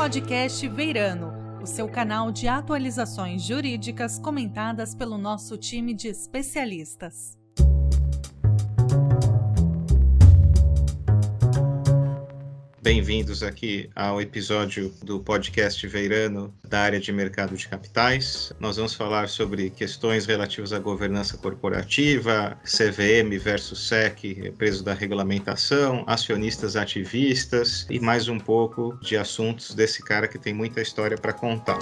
Podcast Veirano, o seu canal de atualizações jurídicas comentadas pelo nosso time de especialistas. Bem-vindos aqui ao episódio do podcast Veirano da área de mercado de capitais. Nós vamos falar sobre questões relativas à governança corporativa, CVM versus SEC, preso da regulamentação, acionistas ativistas e mais um pouco de assuntos desse cara que tem muita história para contar.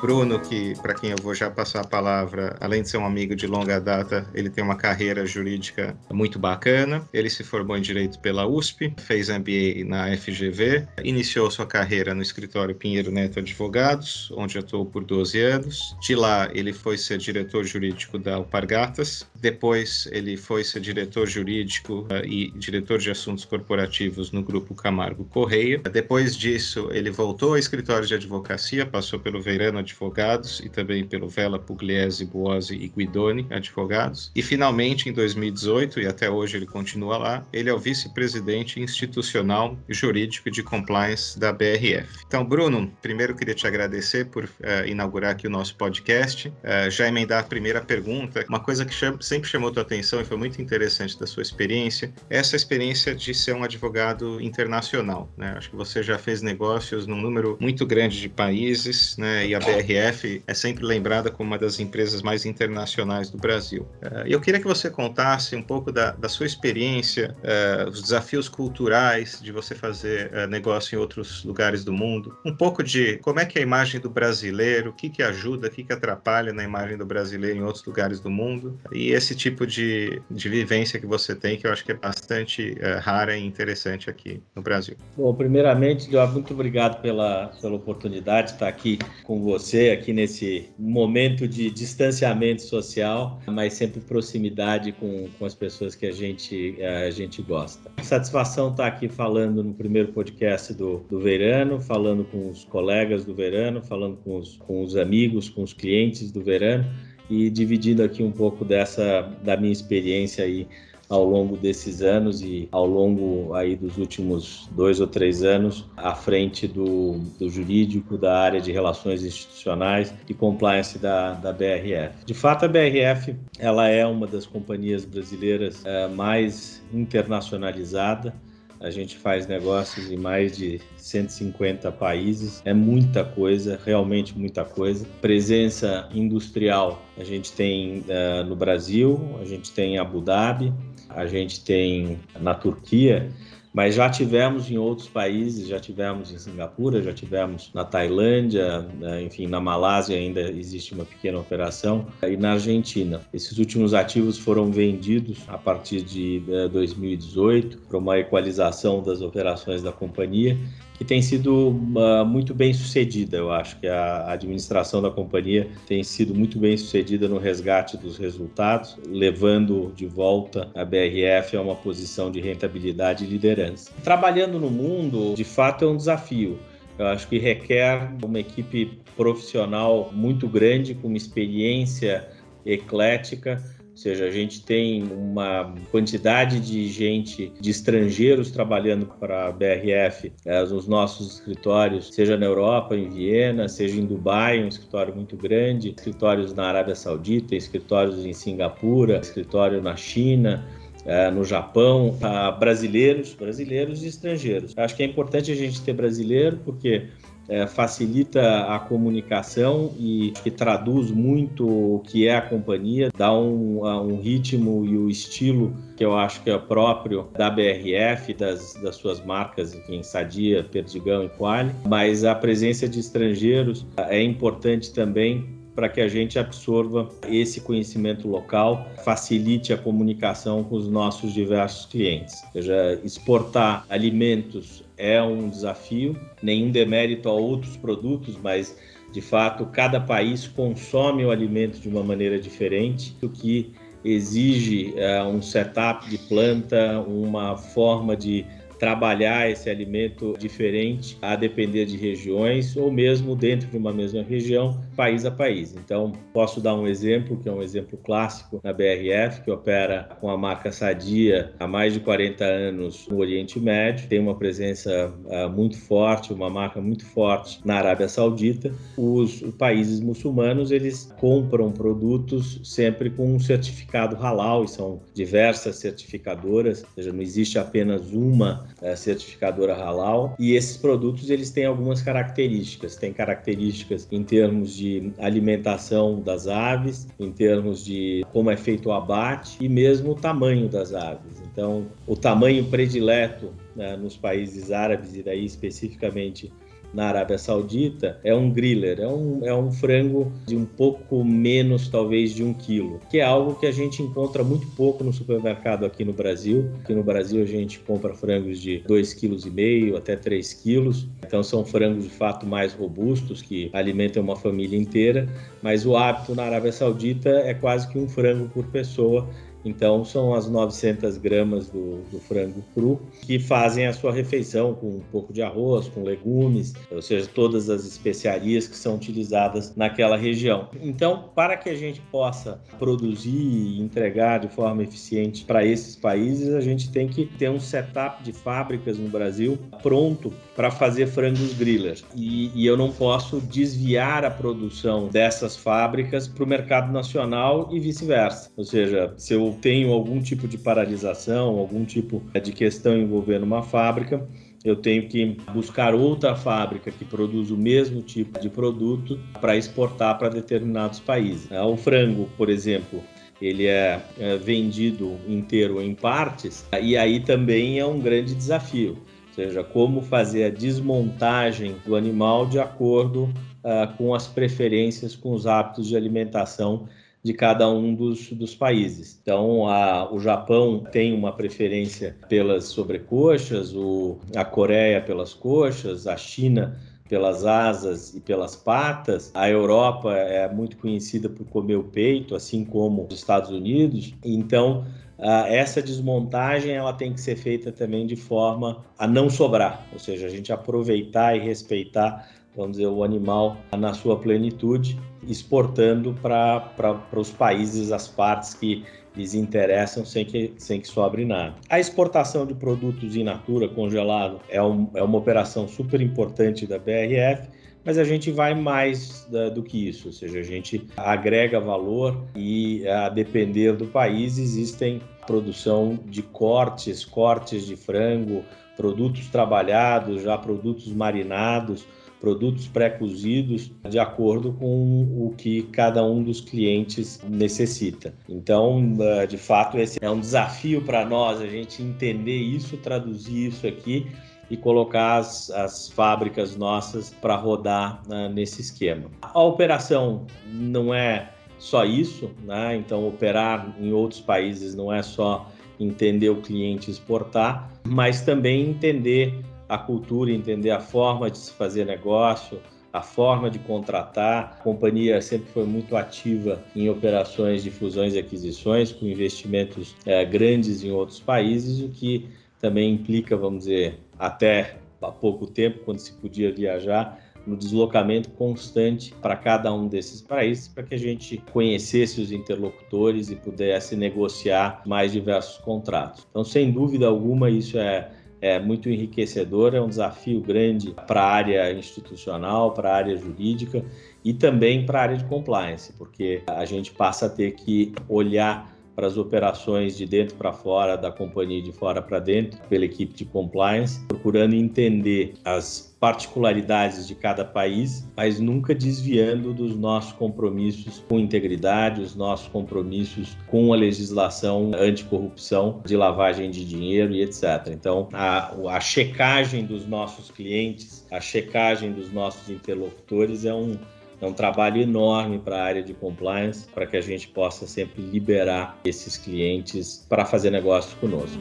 Bruno, que para quem eu vou já passar a palavra, além de ser um amigo de longa data, ele tem uma carreira jurídica muito bacana. Ele se formou em direito pela USP, fez MBA na FGV, iniciou sua carreira no escritório Pinheiro Neto Advogados, onde atuou por 12 anos. De lá, ele foi ser diretor jurídico da Alpargatas. Depois, ele foi ser diretor jurídico uh, e diretor de assuntos corporativos no grupo Camargo Correia. Depois disso, ele voltou ao escritório de advocacia, passou pelo Veirano Advogados e também pelo Vela Pugliese, Buozzi e Guidoni Advogados. E finalmente, em 2018, e até hoje ele continua lá, ele é o vice-presidente institucional jurídico de compliance da BRF. Então, Bruno, primeiro queria te agradecer por uh, inaugurar aqui o nosso podcast. Uh, já emendar a primeira pergunta, uma coisa que chama, sempre chamou tua atenção e foi muito interessante da sua experiência, essa experiência de ser um advogado internacional. Né? Acho que você já fez negócios num número muito grande de países, né? e a BRF é sempre lembrada como uma das empresas mais internacionais do Brasil. Uh, eu queria que você contasse um pouco da, da sua experiência, uh, os desafios culturais de você fazer uh, negócio em outros lugares do mundo, um pouco de como é que é a imagem do brasileiro, o que, que ajuda, o que, que atrapalha na imagem do brasileiro em outros lugares do mundo, e esse tipo de, de vivência que você tem, que eu acho que é bastante rara e interessante aqui no Brasil. Bom, primeiramente, Diogo, muito obrigado pela, pela oportunidade de estar aqui com você aqui nesse momento de distanciamento social, mas sempre proximidade com, com as pessoas que a gente, a gente gosta. Satisfação estar aqui falando no primeiro podcast do, do Verano, falando com os colegas do Verano, falando com os, com os amigos, com os clientes do Verano e dividindo aqui um pouco dessa da minha experiência aí ao longo desses anos e ao longo aí dos últimos dois ou três anos à frente do, do jurídico, da área de relações institucionais e compliance da, da BRF. De fato, a BRF ela é uma das companhias brasileiras é, mais internacionalizada. A gente faz negócios em mais de 150 países. É muita coisa, realmente muita coisa. Presença industrial a gente tem uh, no Brasil, a gente tem em Abu Dhabi, a gente tem na Turquia, mas já tivemos em outros países, já tivemos em Singapura, já tivemos na Tailândia, né, enfim, na Malásia ainda existe uma pequena operação, e na Argentina. Esses últimos ativos foram vendidos a partir de 2018 para uma equalização das operações da companhia que tem sido uh, muito bem sucedida. Eu acho que a administração da companhia tem sido muito bem sucedida no resgate dos resultados, levando de volta a BRF a uma posição de rentabilidade e liderança. Trabalhando no mundo, de fato, é um desafio. Eu acho que requer uma equipe profissional muito grande, com uma experiência eclética ou seja, a gente tem uma quantidade de gente, de estrangeiros trabalhando para a BRF é, nos nossos escritórios, seja na Europa, em Viena, seja em Dubai, um escritório muito grande, escritórios na Arábia Saudita, escritórios em Singapura, escritório na China. É, no Japão, brasileiros, brasileiros e estrangeiros. Acho que é importante a gente ter brasileiro porque é, facilita a comunicação e, traduz muito o que é a companhia, dá um, um, ritmo e o estilo que eu acho que é próprio da BRF, das, das suas marcas, enfim, Sadia, Perdigão e Quali, mas a presença de estrangeiros é importante também para que a gente absorva esse conhecimento local, facilite a comunicação com os nossos diversos clientes. Ou seja, exportar alimentos é um desafio, nenhum demérito a outros produtos, mas de fato cada país consome o alimento de uma maneira diferente, o que exige é, um setup de planta, uma forma de trabalhar esse alimento diferente a depender de regiões ou mesmo dentro de uma mesma região, país a país. Então, posso dar um exemplo, que é um exemplo clássico na BRF, que opera com a marca Sadia há mais de 40 anos no Oriente Médio, tem uma presença uh, muito forte, uma marca muito forte na Arábia Saudita. Os países muçulmanos, eles compram produtos sempre com um certificado halal, e são diversas certificadoras, ou seja, não existe apenas uma uh, certificadora halal, e esses produtos, eles têm algumas características, tem características em termos de alimentação das aves, em termos de como é feito o abate e mesmo o tamanho das aves. Então, o tamanho predileto né, nos países árabes e daí especificamente na Arábia Saudita é um griller, é um, é um frango de um pouco menos, talvez, de um quilo, que é algo que a gente encontra muito pouco no supermercado aqui no Brasil. Aqui no Brasil a gente compra frangos de 2,5 kg até 3 quilos, então são frangos de fato mais robustos que alimentam uma família inteira, mas o hábito na Arábia Saudita é quase que um frango por pessoa então, são as 900 gramas do, do, frango cru que fazem a sua refeição com um pouco de arroz, com legumes, ou seja, todas as especiarias que são utilizadas naquela região. Então, para que a gente possa produzir e entregar de forma eficiente para esses países, a gente tem que ter um setup de fábricas no Brasil pronto para fazer frangos grillers. E, e eu não posso desviar a produção dessas fábricas para o mercado nacional e vice-versa. Ou seja, se eu tenho algum tipo de paralisação, algum tipo de questão envolvendo uma fábrica, eu tenho que buscar outra fábrica que produz o mesmo tipo de produto para exportar para determinados países. O frango, por exemplo, ele é, é vendido inteiro em partes, e aí também é um grande desafio, ou seja, como fazer a desmontagem do animal de acordo uh, com as preferências, com os hábitos de alimentação de cada um dos, dos países. Então, a, o Japão tem uma preferência pelas sobrecoxas, o, a Coreia pelas coxas, a China pelas asas e pelas patas. A Europa é muito conhecida por comer o peito, assim como os Estados Unidos. Então, essa desmontagem ela tem que ser feita também de forma a não sobrar, ou seja, a gente aproveitar e respeitar vamos dizer, o animal na sua plenitude, exportando para os países as partes que lhes interessam sem que, sem que sobre nada. A exportação de produtos in natura congelado é, um, é uma operação super importante da BRF, mas a gente vai mais da, do que isso, ou seja, a gente agrega valor e a depender do país existem produção de cortes, cortes de frango, produtos trabalhados, já produtos marinados, produtos pré-cozidos de acordo com o que cada um dos clientes necessita. Então, eh, de fato, esse é um desafio para nós a gente entender isso, traduzir isso aqui e colocar as, as fábricas nossas para rodar né, nesse esquema. A operação não é só isso, né? então operar em outros países não é só entender o cliente exportar, mas também entender a cultura, entender a forma de se fazer negócio, a forma de contratar. A companhia sempre foi muito ativa em operações de fusões e aquisições, com investimentos é, grandes em outros países, o que também implica, vamos dizer, até há pouco tempo, quando se podia viajar, no deslocamento constante para cada um desses países, para que a gente conhecesse os interlocutores e pudesse negociar mais diversos contratos. Então, sem dúvida alguma, isso é é muito enriquecedor, é um desafio grande para a área institucional, para a área jurídica e também para a área de compliance, porque a gente passa a ter que olhar para as operações de dentro para fora, da companhia de fora para dentro, pela equipe de compliance, procurando entender as particularidades de cada país, mas nunca desviando dos nossos compromissos com integridade, os nossos compromissos com a legislação anticorrupção, de lavagem de dinheiro e etc. Então, a, a checagem dos nossos clientes, a checagem dos nossos interlocutores é um é um trabalho enorme para a área de compliance, para que a gente possa sempre liberar esses clientes para fazer negócio conosco.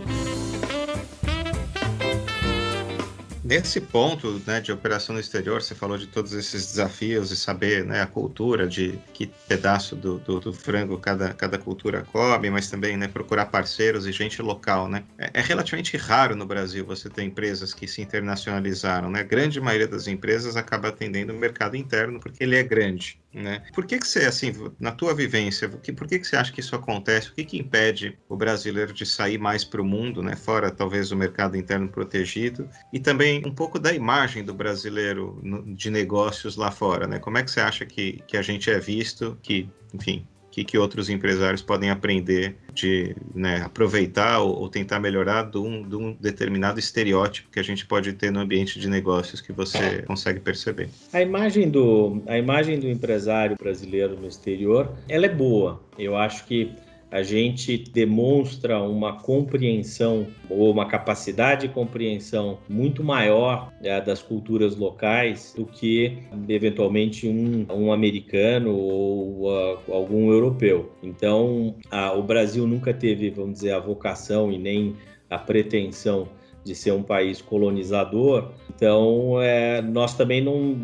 Nesse ponto né, de operação no exterior, você falou de todos esses desafios e saber né, a cultura, de que pedaço do, do, do, frango cada, cada cultura come, mas também né, procurar parceiros e gente local. Né? É, é, relativamente raro no Brasil você ter empresas que se internacionalizaram. Né? A grande maioria das empresas acaba atendendo o mercado interno porque ele é grande. Né? Por que, que você, assim, na tua vivência, por que, que você acha que isso acontece? O que, que impede o brasileiro de sair mais para o mundo, né? fora talvez o mercado interno protegido, e também um pouco da imagem do brasileiro de negócios lá fora? Né? Como é que você acha que, que a gente é visto, que, enfim, que, que outros empresários podem aprender de né, aproveitar ou, ou, tentar melhorar de um, de um, determinado estereótipo que a gente pode ter no ambiente de negócios que você consegue perceber. A imagem do, a imagem do empresário brasileiro no exterior, ela é boa. Eu acho que a gente demonstra uma compreensão ou uma capacidade de compreensão muito maior é, das culturas locais do que eventualmente um, um americano ou uh, algum europeu. Então, a, o Brasil nunca teve, vamos dizer, a vocação e nem a pretensão de ser um país colonizador. Então, é, nós também não,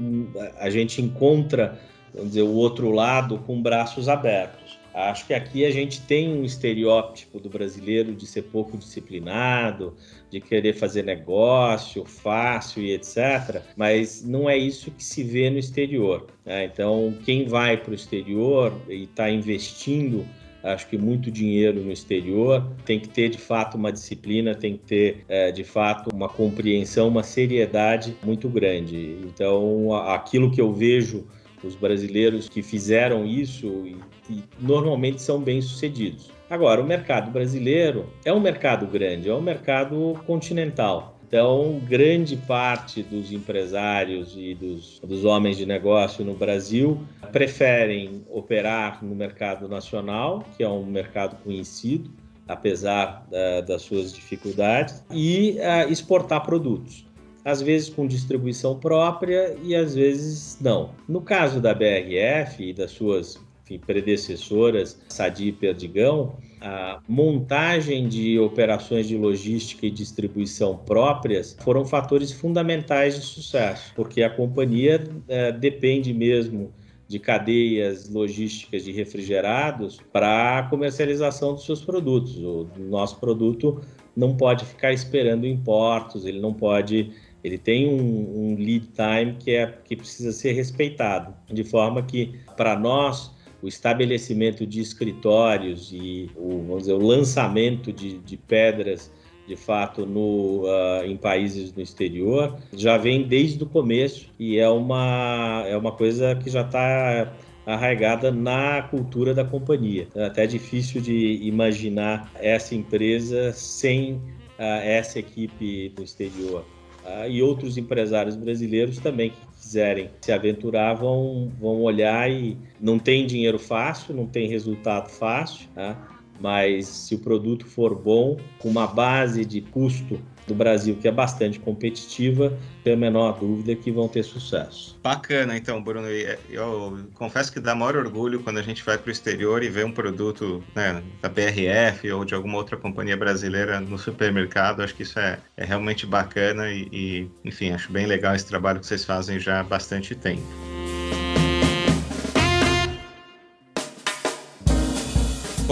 a gente encontra, vamos dizer, o outro lado com braços abertos. Acho que aqui a gente tem um estereótipo do brasileiro de ser pouco disciplinado, de querer fazer negócio fácil e etc. Mas não é isso que se vê no exterior. Né? Então, quem vai para o exterior e está investindo acho que muito dinheiro no exterior, tem que ter de fato uma disciplina, tem que ter é, de fato uma compreensão, uma seriedade muito grande. Então, aquilo que eu vejo os brasileiros que fizeram isso e, e normalmente são bem-sucedidos. Agora, o mercado brasileiro é um mercado grande, é um mercado continental. Então, grande parte dos empresários e dos, dos, homens de negócio no Brasil preferem operar no mercado nacional, que é um mercado conhecido, apesar uh, das suas dificuldades, e uh, exportar produtos às vezes com distribuição própria e às vezes não. No caso da BRF e das suas enfim, predecessoras, Sadi e Perdigão, a montagem de operações de logística e distribuição próprias foram fatores fundamentais de sucesso, porque a companhia é, depende mesmo de cadeias logísticas de refrigerados para a comercialização dos seus produtos. O nosso produto não pode ficar esperando importos, ele não pode ele tem um, um lead time que, é, que precisa ser respeitado, de forma que, para nós, o estabelecimento de escritórios e o, vamos dizer, o lançamento de, de pedras de fato no, uh, em países no exterior já vem desde o começo e é uma, é uma coisa que já está arraigada na cultura da companhia. É até difícil de imaginar essa empresa sem uh, essa equipe no exterior. Uh, e outros empresários brasileiros também que quiserem se aventurar vão, vão olhar e não tem dinheiro fácil, não tem resultado fácil, tá? mas se o produto for bom, com uma base de custo do Brasil que é bastante competitiva, tenho a menor dúvida que vão ter sucesso. Bacana, então, Bruno. Eu confesso que dá maior orgulho quando a gente vai para o exterior e vê um produto né, da BRF ou de alguma outra companhia brasileira no supermercado. Acho que isso é, é realmente bacana e, e, enfim, acho bem legal esse trabalho que vocês fazem já há bastante tempo.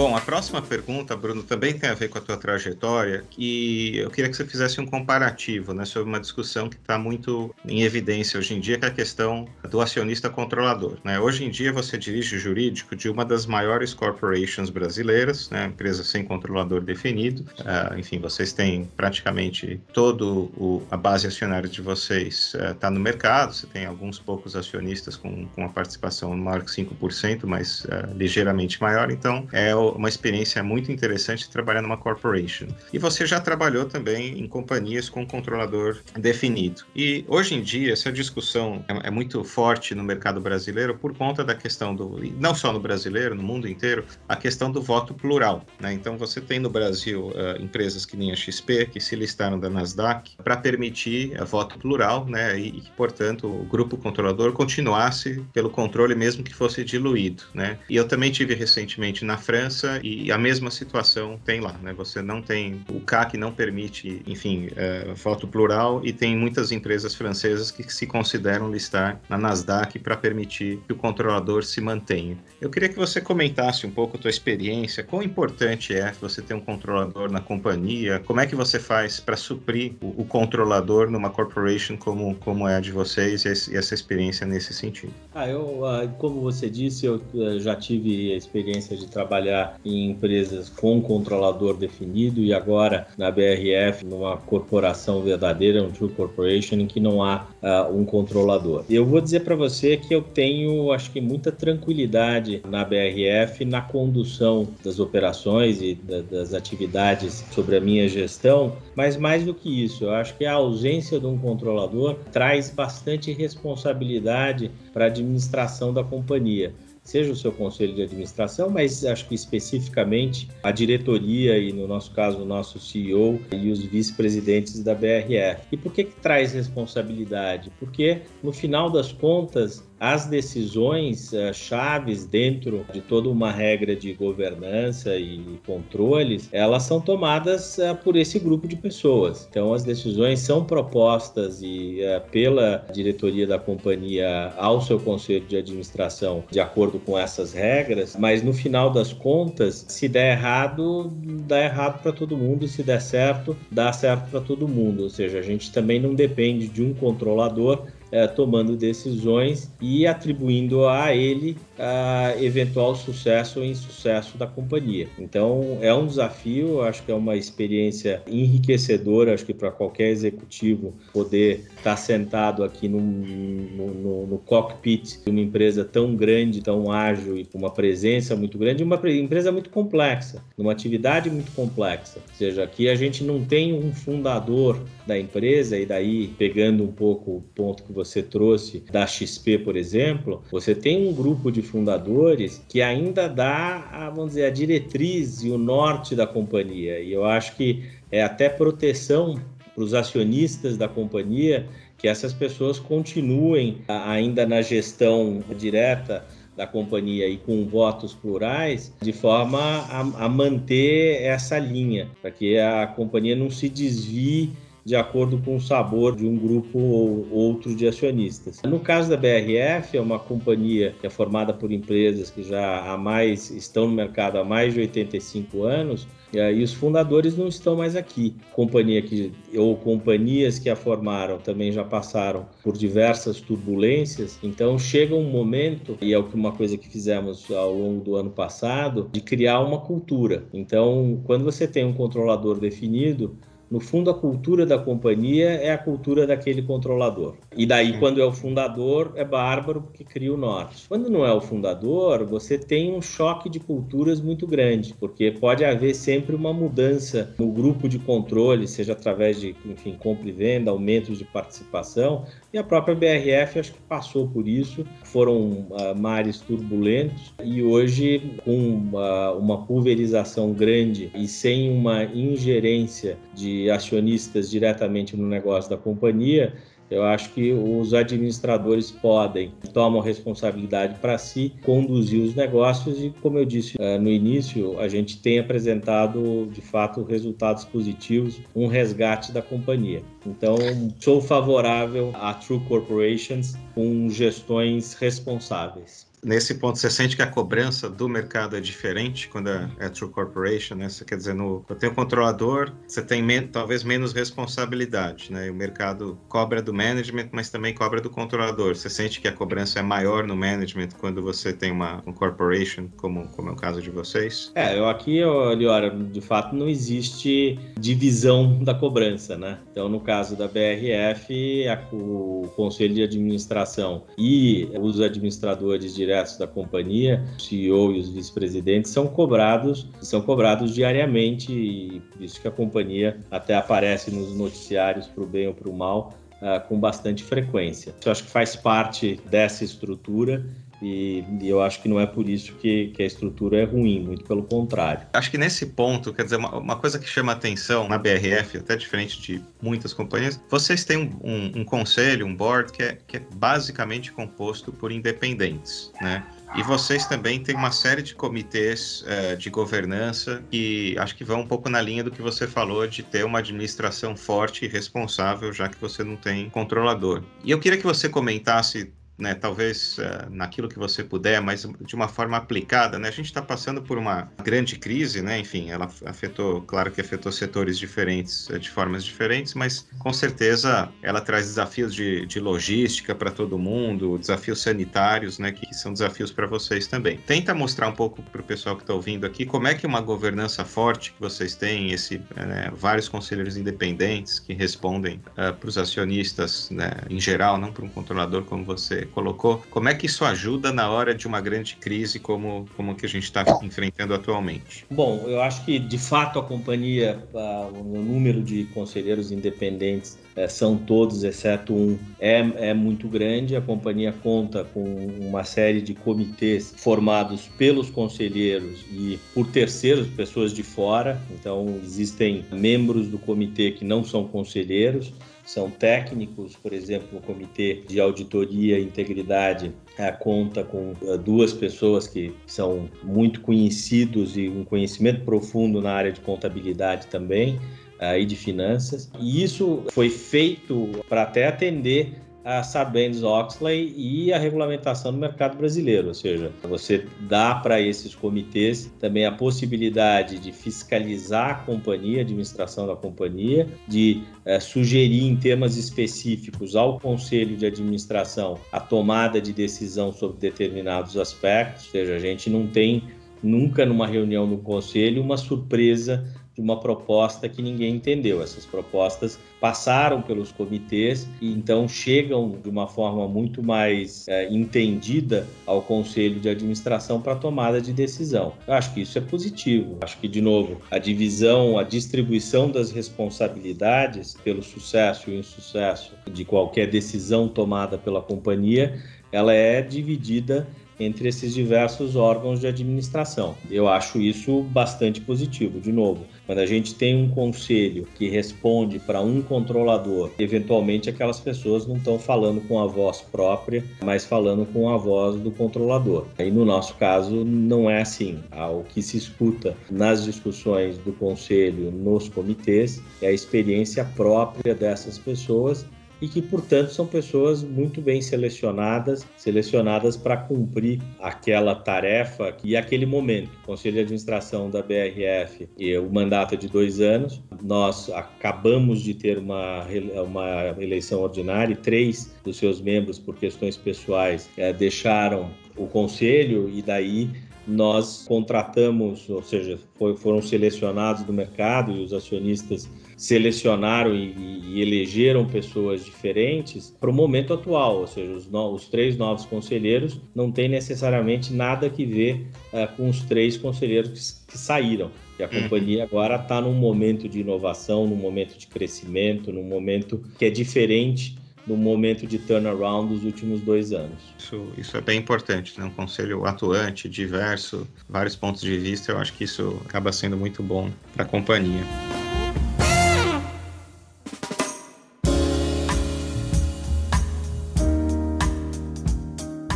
Bom, a próxima pergunta, Bruno, também tem a ver com a tua trajetória e eu queria que você fizesse um comparativo né, sobre uma discussão que está muito em evidência hoje em dia, que é a questão do acionista controlador. Né? Hoje em dia você dirige jurídico de uma das maiores corporations brasileiras, né, empresa sem controlador definido. Uh, enfim, vocês têm praticamente todo o, a base acionária de vocês está uh, no mercado, você tem alguns poucos acionistas com, com uma participação maior que 5%, mas uh, ligeiramente maior, então é o uma experiência muito interessante trabalhar numa corporation. E você já trabalhou também em companhias com controlador definido. E hoje em dia, essa discussão é, é muito forte no mercado brasileiro por conta da questão do, não só no brasileiro, no mundo inteiro, a questão do voto plural. Né? Então, você tem no Brasil uh, empresas que nem a XP, que se listaram da Nasdaq, para permitir uh, voto plural, né? e que, portanto, o grupo controlador continuasse pelo controle mesmo que fosse diluído. Né? E eu também tive recentemente na França França e a mesma situação tem lá, né? Você não tem o CAC não permite, enfim, é, voto plural e tem muitas empresas francesas que se consideram listar na Nasdaq para permitir que o controlador se mantenha. Eu queria que você comentasse um pouco a tua experiência, quão importante é você ter um controlador na companhia, como é que você faz para suprir o, o, controlador numa corporation como, como é a de vocês e essa experiência nesse sentido. Ah, eu, ah, como você disse, eu ah, já tive a experiência de trabalhar em empresas com controlador definido e agora na BRF, numa corporação verdadeira, um true corporation, em que não há uh, um controlador. Eu vou dizer para você que eu tenho, acho que, muita tranquilidade na BRF na condução das operações e da, das atividades sobre a minha gestão, mas mais do que isso, eu acho que a ausência de um controlador traz bastante responsabilidade para a administração da companhia seja o seu conselho de administração, mas acho que especificamente a diretoria e, no nosso caso, o nosso CEO e os vice-presidentes da BRF. E por que, que traz responsabilidade? Porque, no final das contas, as decisões uh, chaves dentro de toda uma regra de governança e controles, elas são tomadas uh, por esse grupo de pessoas. Então, as decisões são propostas e uh, pela diretoria da companhia ao seu conselho de administração de acordo com essas regras, mas no final das contas, se der errado, dá errado para todo mundo, se der certo, dá certo para todo mundo. Ou seja, a gente também não depende de um controlador é, tomando decisões e atribuindo a ele a eventual sucesso ou insucesso da companhia. Então é um desafio, acho que é uma experiência enriquecedora, acho que para qualquer executivo poder estar tá sentado aqui no, no, no, cockpit de uma empresa tão grande, tão ágil e com uma presença muito grande, uma empresa muito complexa, numa atividade muito complexa. Ou seja, aqui a gente não tem um fundador da empresa e daí pegando um pouco o ponto que você trouxe da XP, por exemplo, você tem um grupo de fundadores que ainda dá, a, vamos dizer, a diretriz e o norte da companhia. E eu acho que é até proteção para os acionistas da companhia que essas pessoas continuem ainda na gestão direta da companhia e com votos plurais, de forma a, a manter essa linha, para que a companhia não se desvie de acordo com o sabor de um grupo ou outro de acionistas. No caso da BRF, é uma companhia que é formada por empresas que já há mais estão no mercado há mais de 85 anos, e os fundadores não estão mais aqui. Companhia que ou companhias que a formaram também já passaram por diversas turbulências. Então chega um momento e é uma coisa que fizemos ao longo do ano passado de criar uma cultura. Então quando você tem um controlador definido, no fundo, a cultura da companhia é a cultura daquele controlador. E daí, quando é o fundador, é bárbaro porque cria o norte. Quando não é o fundador, você tem um choque de culturas muito grande, porque pode haver sempre uma mudança no grupo de controle, seja através de, enfim, compra e venda, aumentos de participação, e a própria BRF acho que passou por isso. Foram uh, mares turbulentos e hoje, com uh, uma pulverização grande e sem uma ingerência de acionistas diretamente no negócio da companhia, eu acho que os administradores podem, tomam responsabilidade para si, conduzir os negócios e, como eu disse uh, no início, a gente tem apresentado de fato resultados positivos, um resgate da companhia. Então, sou favorável a True Corporations com gestões responsáveis. Nesse ponto, você sente que a cobrança do mercado é diferente quando é, é True Corporation, né? Você quer dizer, no, eu tenho um controlador, você tem talvez menos responsabilidade, né? E o mercado cobra do management, mas também cobra do controlador. Você sente que a cobrança é maior no management quando você tem uma um corporation, como, como é o caso de vocês? É, eu aqui, Liora, de fato não existe divisão da cobrança, né? Então, no caso da BRF, a, o conselho de administração e os administradores diretos diretos da companhia, o CEO e os vice-presidentes são cobrados, são cobrados diariamente e por isso que a companhia até aparece nos noticiários para o bem ou para o mal uh, com bastante frequência. Eu acho que faz parte dessa estrutura e, e, eu acho que não é por isso que, que, a estrutura é ruim, muito pelo contrário. Acho que nesse ponto, quer dizer, uma, uma coisa que chama atenção na BRF, até diferente de muitas companhias, vocês têm um, um, um conselho, um board que é, que é basicamente composto por independentes, né? E vocês também têm uma série de comitês uh, de governança que acho que vão um pouco na linha do que você falou de ter uma administração forte e responsável, já que você não tem controlador. E eu queria que você comentasse né, talvez uh, naquilo que você puder, mas de uma forma aplicada, né? A gente está passando por uma grande crise, né? Enfim, ela afetou, claro que afetou setores diferentes uh, de formas diferentes, mas com certeza ela traz desafios de, de logística para todo mundo, desafios sanitários, né? Que, que são desafios para vocês também. Tenta mostrar um pouco para o pessoal que está ouvindo aqui como é que uma governança forte que vocês têm, esse né, vários conselheiros independentes que respondem uh, eh, para os acionistas, né, em geral, não para um controlador como você colocou, como é que isso ajuda na hora de uma grande crise como, como que a gente está enfrentando atualmente? Bom, eu acho que de fato a companhia, o número de conselheiros independentes é, são todos, exceto um, é, é muito grande. A companhia conta com uma série de comitês formados pelos conselheiros e por terceiros, pessoas de fora. Então, existem membros do comitê que não são conselheiros são técnicos, por exemplo, o Comitê de Auditoria e Integridade é, conta com é, duas pessoas que são muito conhecidos e um conhecimento profundo na área de contabilidade também é, e de finanças. E isso foi feito para até atender a Sarbanes-Oxley e a regulamentação do mercado brasileiro, ou seja, você dá para esses comitês também a possibilidade de fiscalizar a companhia, a administração da companhia, de é, sugerir em temas específicos ao conselho de administração a tomada de decisão sobre determinados aspectos, ou seja, a gente não tem nunca numa reunião no conselho uma surpresa de uma proposta que ninguém entendeu. Essas propostas passaram pelos comitês e então chegam de uma forma muito mais é, entendida ao conselho de administração para tomada de decisão. Eu acho que isso é positivo. Acho que, de novo, a divisão, a distribuição das responsabilidades pelo sucesso e insucesso de qualquer decisão tomada pela companhia, ela é dividida entre esses diversos órgãos de administração. Eu acho isso bastante positivo. De novo, quando a gente tem um conselho que responde para um controlador, eventualmente aquelas pessoas não estão falando com a voz própria, mas falando com a voz do controlador. E no nosso caso, não é assim. O que se escuta nas discussões do conselho, nos comitês, é a experiência própria dessas pessoas e que, portanto, são pessoas muito bem selecionadas, selecionadas para cumprir aquela tarefa e aquele momento. O Conselho de Administração da BRF, e o mandato é de dois anos, nós acabamos de ter uma, uma eleição ordinária e três dos seus membros, por questões pessoais, é, deixaram o Conselho e daí nós contratamos, ou seja, foi, foram selecionados do mercado e os acionistas selecionaram e, e elegeram pessoas diferentes para o momento atual, ou seja, os, no, os, três novos conselheiros não têm necessariamente nada que ver uh, com os três conselheiros que, que saíram. E a uhum. companhia agora está num momento de inovação, num momento de crescimento, num momento que é diferente do momento de turnaround dos últimos dois anos. Isso, isso é bem importante, né? um conselho atuante, diverso, vários pontos de vista, eu acho que isso acaba sendo muito bom para a companhia.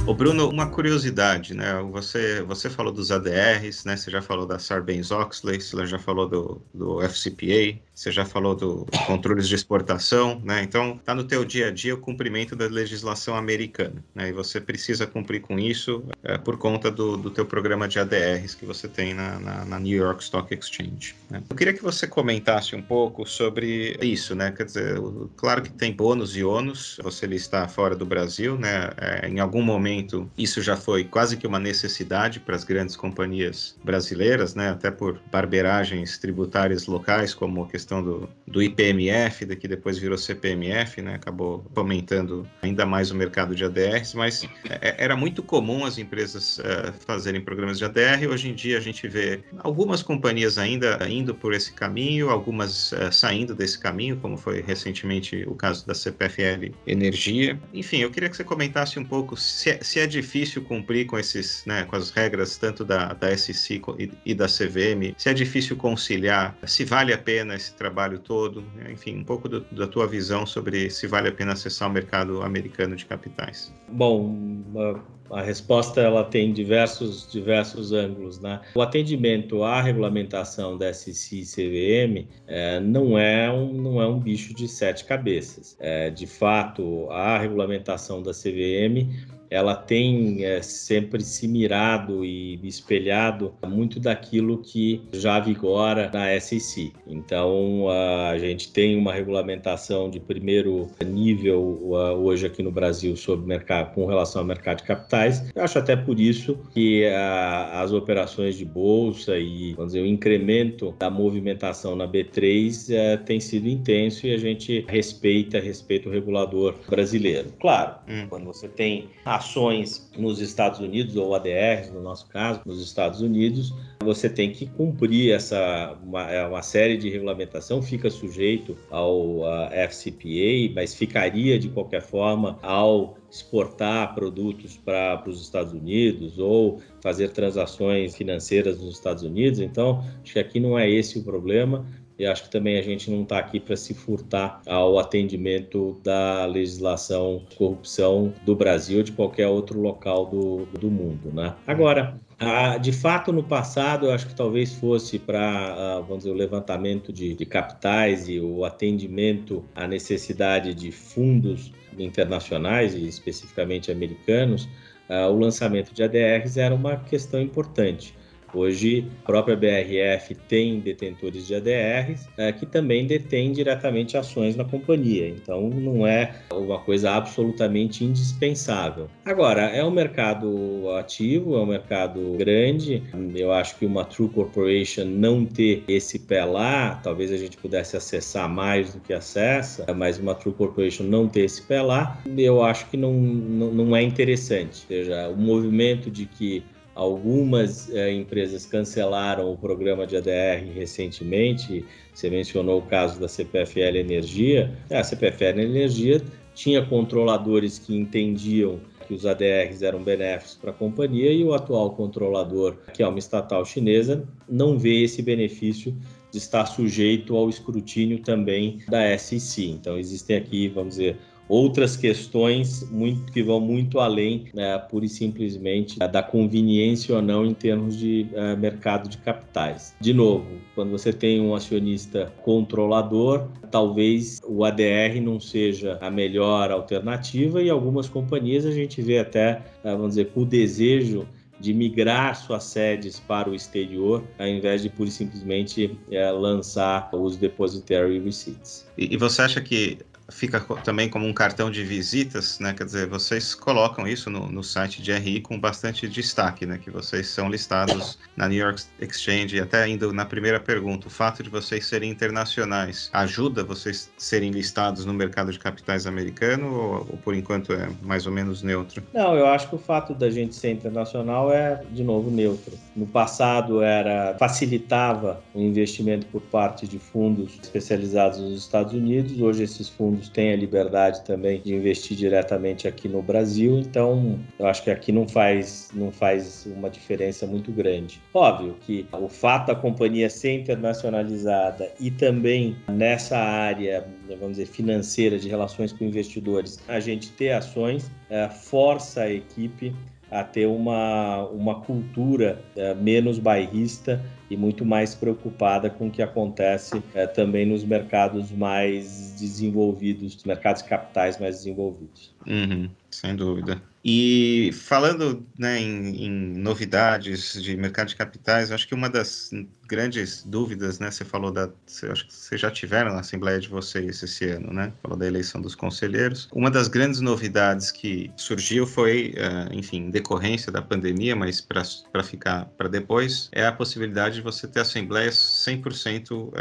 Ô Bruno, uma curiosidade, né? Você, você falou dos ADRs, né? Você já falou da Sarbanes-Oxley, você já falou do, do FCPA, você já falou do controles de exportação, né? Então, está no teu dia a dia o cumprimento da legislação americana, né? E você precisa cumprir com isso é, por conta do, do teu programa de ADRs que você tem na, na, na New York Stock Exchange. Né? Eu queria que você comentasse um pouco sobre isso, né? Quer dizer, claro que tem bônus e ônus, você está fora do Brasil, né? É, em algum momento momento isso já foi quase que uma necessidade para as grandes companhias brasileiras, né? até por barberagens tributárias locais, como a questão do, do IPMF, que depois virou CPMF, né? acabou aumentando ainda mais o mercado de ADRs, mas é, era muito comum as empresas uh, fazerem programas de ADR. Hoje em dia a gente vê algumas companhias ainda indo por esse caminho, algumas uh, saindo desse caminho, como foi recentemente o caso da CPFL Energia. Enfim, eu queria que você comentasse um pouco se, se é difícil cumprir com esses, né, com as regras tanto da, da SEC e da CVM, se é difícil conciliar, se vale a pena esse trabalho todo, né, enfim, um pouco do, da tua visão sobre se vale a pena acessar o mercado americano de capitais. Bom, a resposta ela tem diversos, diversos ângulos. Né? O atendimento à regulamentação da SEC e CVM é, não, é um, não é um bicho de sete cabeças. É, de fato, a regulamentação da CVM ela tem é, sempre se mirado e espelhado muito daquilo que já vigora na SEC. Então, a gente tem uma regulamentação de primeiro nível hoje aqui no Brasil sobre mercado, com relação ao mercado de capitais. Eu acho até por isso que a, as operações de bolsa e vamos dizer, o incremento da movimentação na B3 é, tem sido intenso e a gente respeita, respeita o regulador brasileiro. Claro, hum. quando você tem a ações nos Estados Unidos, ou ADRs, no nosso caso, nos Estados Unidos, você tem que cumprir essa uma, é uma série de regulamentação, fica sujeito ao FCPA, mas ficaria de qualquer forma ao exportar produtos para os Estados Unidos ou fazer transações financeiras nos Estados Unidos. Então, acho que aqui não é esse o problema. E acho que também a gente não está aqui para se furtar ao atendimento da legislação de corrupção do Brasil ou de qualquer outro local do, do mundo. Né? Agora, de fato, no passado, eu acho que talvez fosse para, vamos dizer, o levantamento de, de capitais e o atendimento à necessidade de fundos internacionais e especificamente americanos, o lançamento de ADRs era uma questão importante. Hoje, a própria BRF tem detentores de ADRs é, que também detêm diretamente ações na companhia, então não é uma coisa absolutamente indispensável. Agora, é um mercado ativo, é um mercado grande. Eu acho que uma True Corporation não ter esse pé lá, talvez a gente pudesse acessar mais do que acessa, mas uma True Corporation não ter esse pé lá, eu acho que não, não, não é interessante. Ou seja, o movimento de que Algumas é, empresas cancelaram o programa de ADR recentemente. Você mencionou o caso da CPFL Energia. A CPFL Energia tinha controladores que entendiam que os ADRs eram benéficos para a companhia e o atual controlador, que é uma estatal chinesa, não vê esse benefício de estar sujeito ao escrutínio também da SEC. Então, existem aqui, vamos dizer, outras questões muito, que vão muito além, né, pura e simplesmente, da conveniência ou não em termos de uh, mercado de capitais. De novo, quando você tem um acionista controlador, talvez o ADR não seja a melhor alternativa e algumas companhias a gente vê até, uh, vamos dizer, com o desejo de migrar suas sedes para o exterior, ao invés de pura e simplesmente é, lançar os depositary receipts. E, e você acha que fica também como um cartão de visitas, né? Quer dizer, vocês colocam isso no, no site de RI com bastante destaque, né? Que vocês são listados na New York Exchange. Até indo na primeira pergunta, o fato de vocês serem internacionais ajuda vocês serem listados no mercado de capitais americano ou, ou por enquanto é mais ou menos neutro? Não, eu acho que o fato da gente ser internacional é, de novo, neutro. No passado era facilitava o investimento por parte de fundos especializados nos Estados Unidos. Hoje esses fundos fundos têm a liberdade também de investir diretamente aqui no Brasil, então eu acho que aqui não faz, não faz uma diferença muito grande. Óbvio que o fato da companhia ser internacionalizada e também nessa área, vamos dizer, financeira de relações com investidores, a gente ter ações é, força a equipe a ter uma, uma cultura é, menos bairrista e muito mais preocupada com o que acontece é, também nos mercados mais desenvolvidos, mercados capitais mais desenvolvidos. Uhum, sem dúvida. E falando né, em, em, novidades de mercado de capitais, acho que uma das grandes dúvidas, né? Você falou da, você, acho que vocês já tiveram na assembleia de vocês esse ano, né? Falou da eleição dos conselheiros. Uma das grandes novidades que surgiu foi, uh, enfim, decorrência da pandemia, mas para ficar para depois, é a possibilidade de você ter assembleias 100% uh,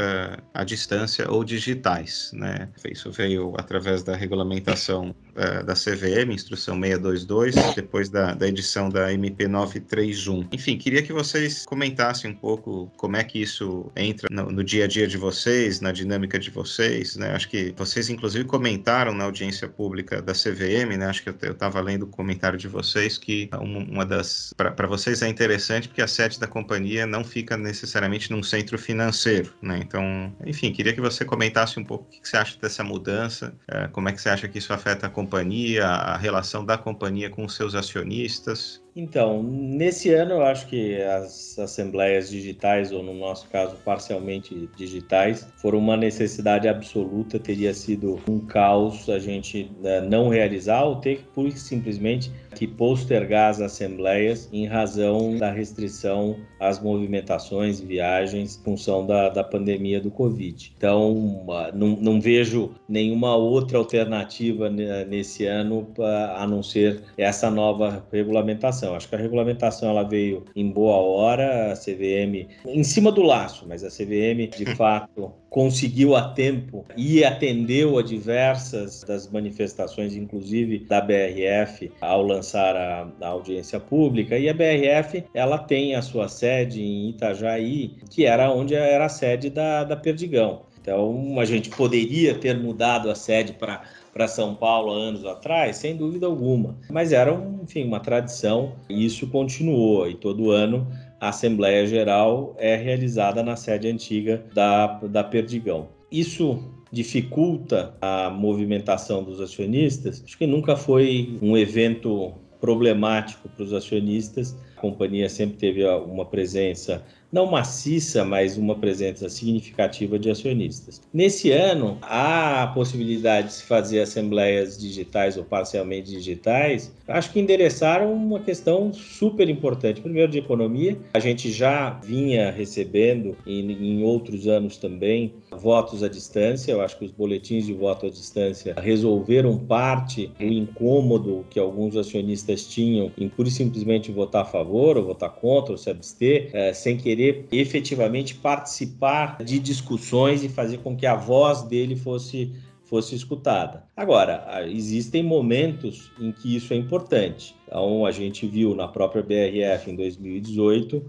à distância ou digitais, né? Isso veio através da regulamentação uh, da CVM, instrução 622, depois da, da edição da MP 931. Enfim, queria que vocês comentassem um pouco como é que isso entra no, no dia a dia de vocês, na dinâmica de vocês, né? Acho que vocês, inclusive, comentaram na audiência pública da CVM, né? Acho que eu estava lendo o comentário de vocês que uma, uma das. Para vocês é interessante porque a sede da companhia não fica necessariamente num centro financeiro, né? Então, enfim, queria que você comentasse um pouco o que você acha dessa mudança, é, como é que você acha que isso afeta a companhia, a relação da companhia com os seus acionistas. Então, nesse ano eu acho que as assembleias digitais, ou no nosso caso parcialmente digitais, foram uma necessidade absoluta, teria sido um caos a gente né, não realizar ou ter por simplesmente que postergar as assembleias em razão da restrição às movimentações, viagens, em função da, da pandemia do Covid. Então, não, não vejo nenhuma outra alternativa nesse ano a não ser essa nova regulamentação regulamentação. Acho que a regulamentação ela veio em boa hora, a CVM em cima do laço, mas a CVM de fato conseguiu a tempo e atendeu a diversas das manifestações, inclusive da BRF, ao lançar a, a, audiência pública. E a BRF ela tem a sua sede em Itajaí, que era onde era a sede da, da Perdigão. Então a gente poderia ter mudado a sede para para São Paulo anos atrás, sem dúvida alguma. Mas era, enfim, uma tradição e isso continuou. E todo ano a Assembleia Geral é realizada na sede antiga da, da Perdigão. Isso dificulta a movimentação dos acionistas? Acho que nunca foi um evento problemático para os acionistas. A companhia sempre teve uma presença não maciça, mas uma presença significativa de acionistas. Nesse ano, há a possibilidade de se fazer assembleias digitais ou parcialmente digitais, acho que endereçaram uma questão super importante. Primeiro, de economia, a gente já vinha recebendo, em, em outros anos também, votos à distância. Eu acho que os boletins de voto à distância resolveram parte do incômodo que alguns acionistas tinham em pura e simplesmente votar a favor ou votar contra ou se abster, é, sem querer poder efetivamente participar de discussões e fazer com que a voz dele fosse fosse escutada. Agora, existem momentos em que isso é importante. Então, a gente viu na própria BRF em 2018 uh,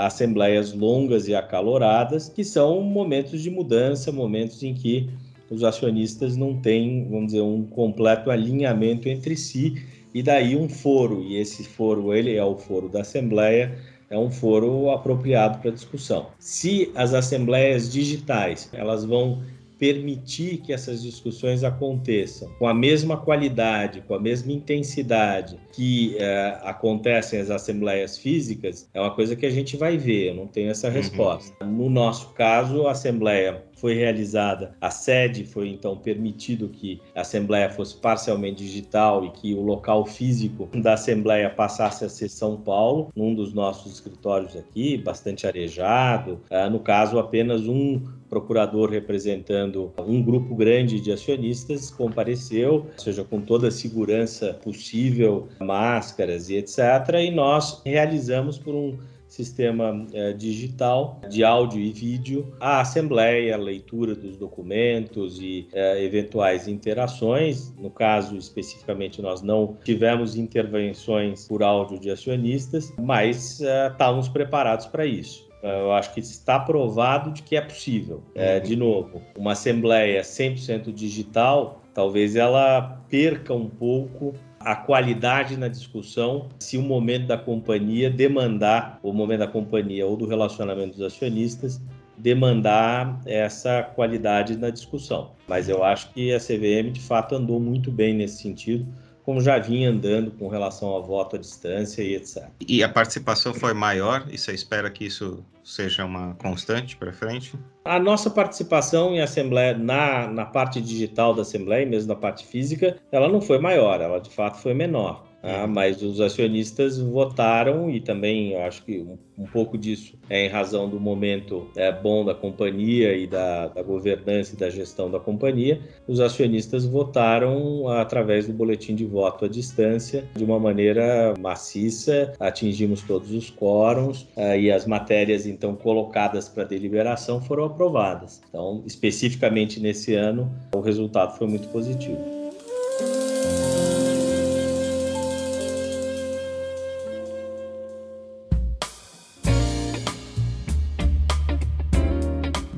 assembleias longas e acaloradas, que são momentos de mudança, momentos em que os acionistas não têm, vamos dizer, um completo alinhamento entre si, e daí um foro, e esse foro ele é o foro da Assembleia, é um foro apropriado para discussão. Se as assembleias digitais elas vão permitir que essas discussões aconteçam com a mesma qualidade, com a mesma intensidade que é, acontecem as assembleias físicas, é uma coisa que a gente vai ver, eu não tenho essa uhum. resposta. Uhum. No nosso caso, a assembleia foi realizada, a sede foi então permitido que a assembleia fosse parcialmente digital e que o local físico da assembleia passasse a ser São Paulo, num dos nossos escritórios aqui, bastante arejado. Uh, no caso, apenas um procurador representando um grupo grande de acionistas compareceu, ou seja, com toda a segurança possível, máscaras e etc. E nós realizamos por um sistema é, digital de áudio e vídeo, a assembleia, a leitura dos documentos e é, eventuais interações. No caso, especificamente, nós não tivemos intervenções por áudio de acionistas, mas é, estávamos preparados para isso. Eu acho que está provado de que é possível. É, de novo, uma assembleia 100% digital, talvez ela perca um pouco a qualidade na discussão se o momento da companhia demandar, o momento da companhia ou do relacionamento dos acionistas, demandar essa qualidade na discussão. Mas eu acho que a CVM de fato andou muito bem nesse sentido como já vinha andando com relação ao voto à distância e etc. E a participação foi maior e você espera que isso seja uma constante para frente? A nossa participação em assembleia na, na parte digital da assembleia, mesmo na parte física, ela não foi maior, ela de fato foi menor. Ah, mas os acionistas votaram e também eu acho que um, um, pouco disso é em razão do momento é, bom da companhia e da, da, governança e da gestão da companhia. Os acionistas votaram através do boletim de voto à distância de uma maneira maciça. Atingimos todos os quórums ah, e as matérias então colocadas para deliberação foram aprovadas. Então, especificamente nesse ano, o resultado foi muito positivo.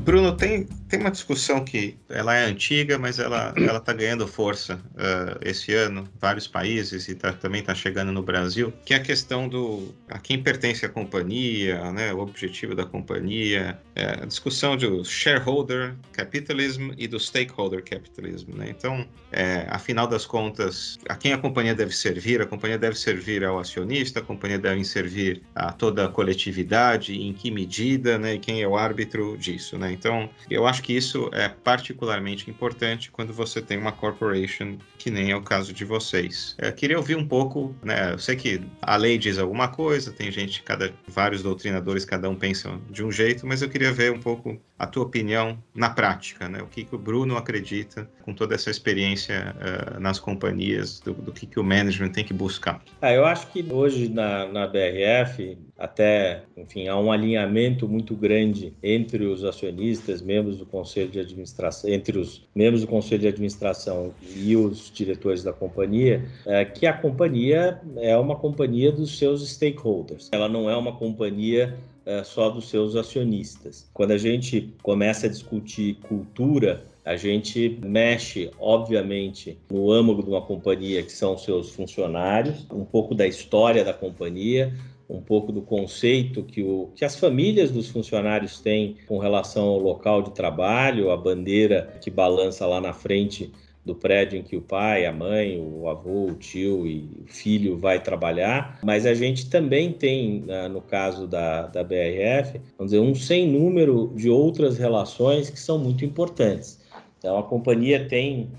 Bruno, tem, tem uma discussão que ela é antiga, mas ela está ganhando força uh, esse ano, vários países e tá, também está chegando no Brasil, que é a questão do a quem pertence a companhia, né, o objetivo da companhia, é, a discussão do shareholder capitalism e do stakeholder capitalism. Né? Então, é, afinal das contas, a quem a companhia deve servir? A companhia deve servir ao acionista, a companhia deve servir a toda a coletividade, em que medida, né, e quem é o árbitro disso. Né? Então, eu acho que isso é particularmente importante quando você tem uma corporation que nem é o caso de vocês. Eu queria ouvir um pouco, né, eu sei que a lei diz alguma coisa, tem gente, cada vários doutrinadores, cada um pensa de um jeito, mas eu queria ver um pouco a tua opinião na prática, né? O que, que o Bruno acredita com toda essa experiência uh, nas companhias, do, do, que, que o management tem que buscar? Ah, eu acho que hoje na, na BRF, até, enfim, há um alinhamento muito grande entre os acionistas, membros do conselho de administração, entre os membros do conselho de administração e os diretores da companhia, é, que a companhia é uma companhia dos seus stakeholders. Ela não é uma companhia é, só dos seus acionistas. Quando a gente começa a discutir cultura, a gente mexe, obviamente, no âmago de uma companhia que são seus funcionários, um pouco da história da companhia, um pouco do conceito que, o, que as famílias dos funcionários têm com relação ao local de trabalho, a bandeira que balança lá na frente do prédio em que o pai, a mãe, o avô, o tio e o filho vai trabalhar, mas a gente também tem, no caso da, da BRF, vamos dizer, um sem número de outras relações que são muito importantes. Então, a companhia tem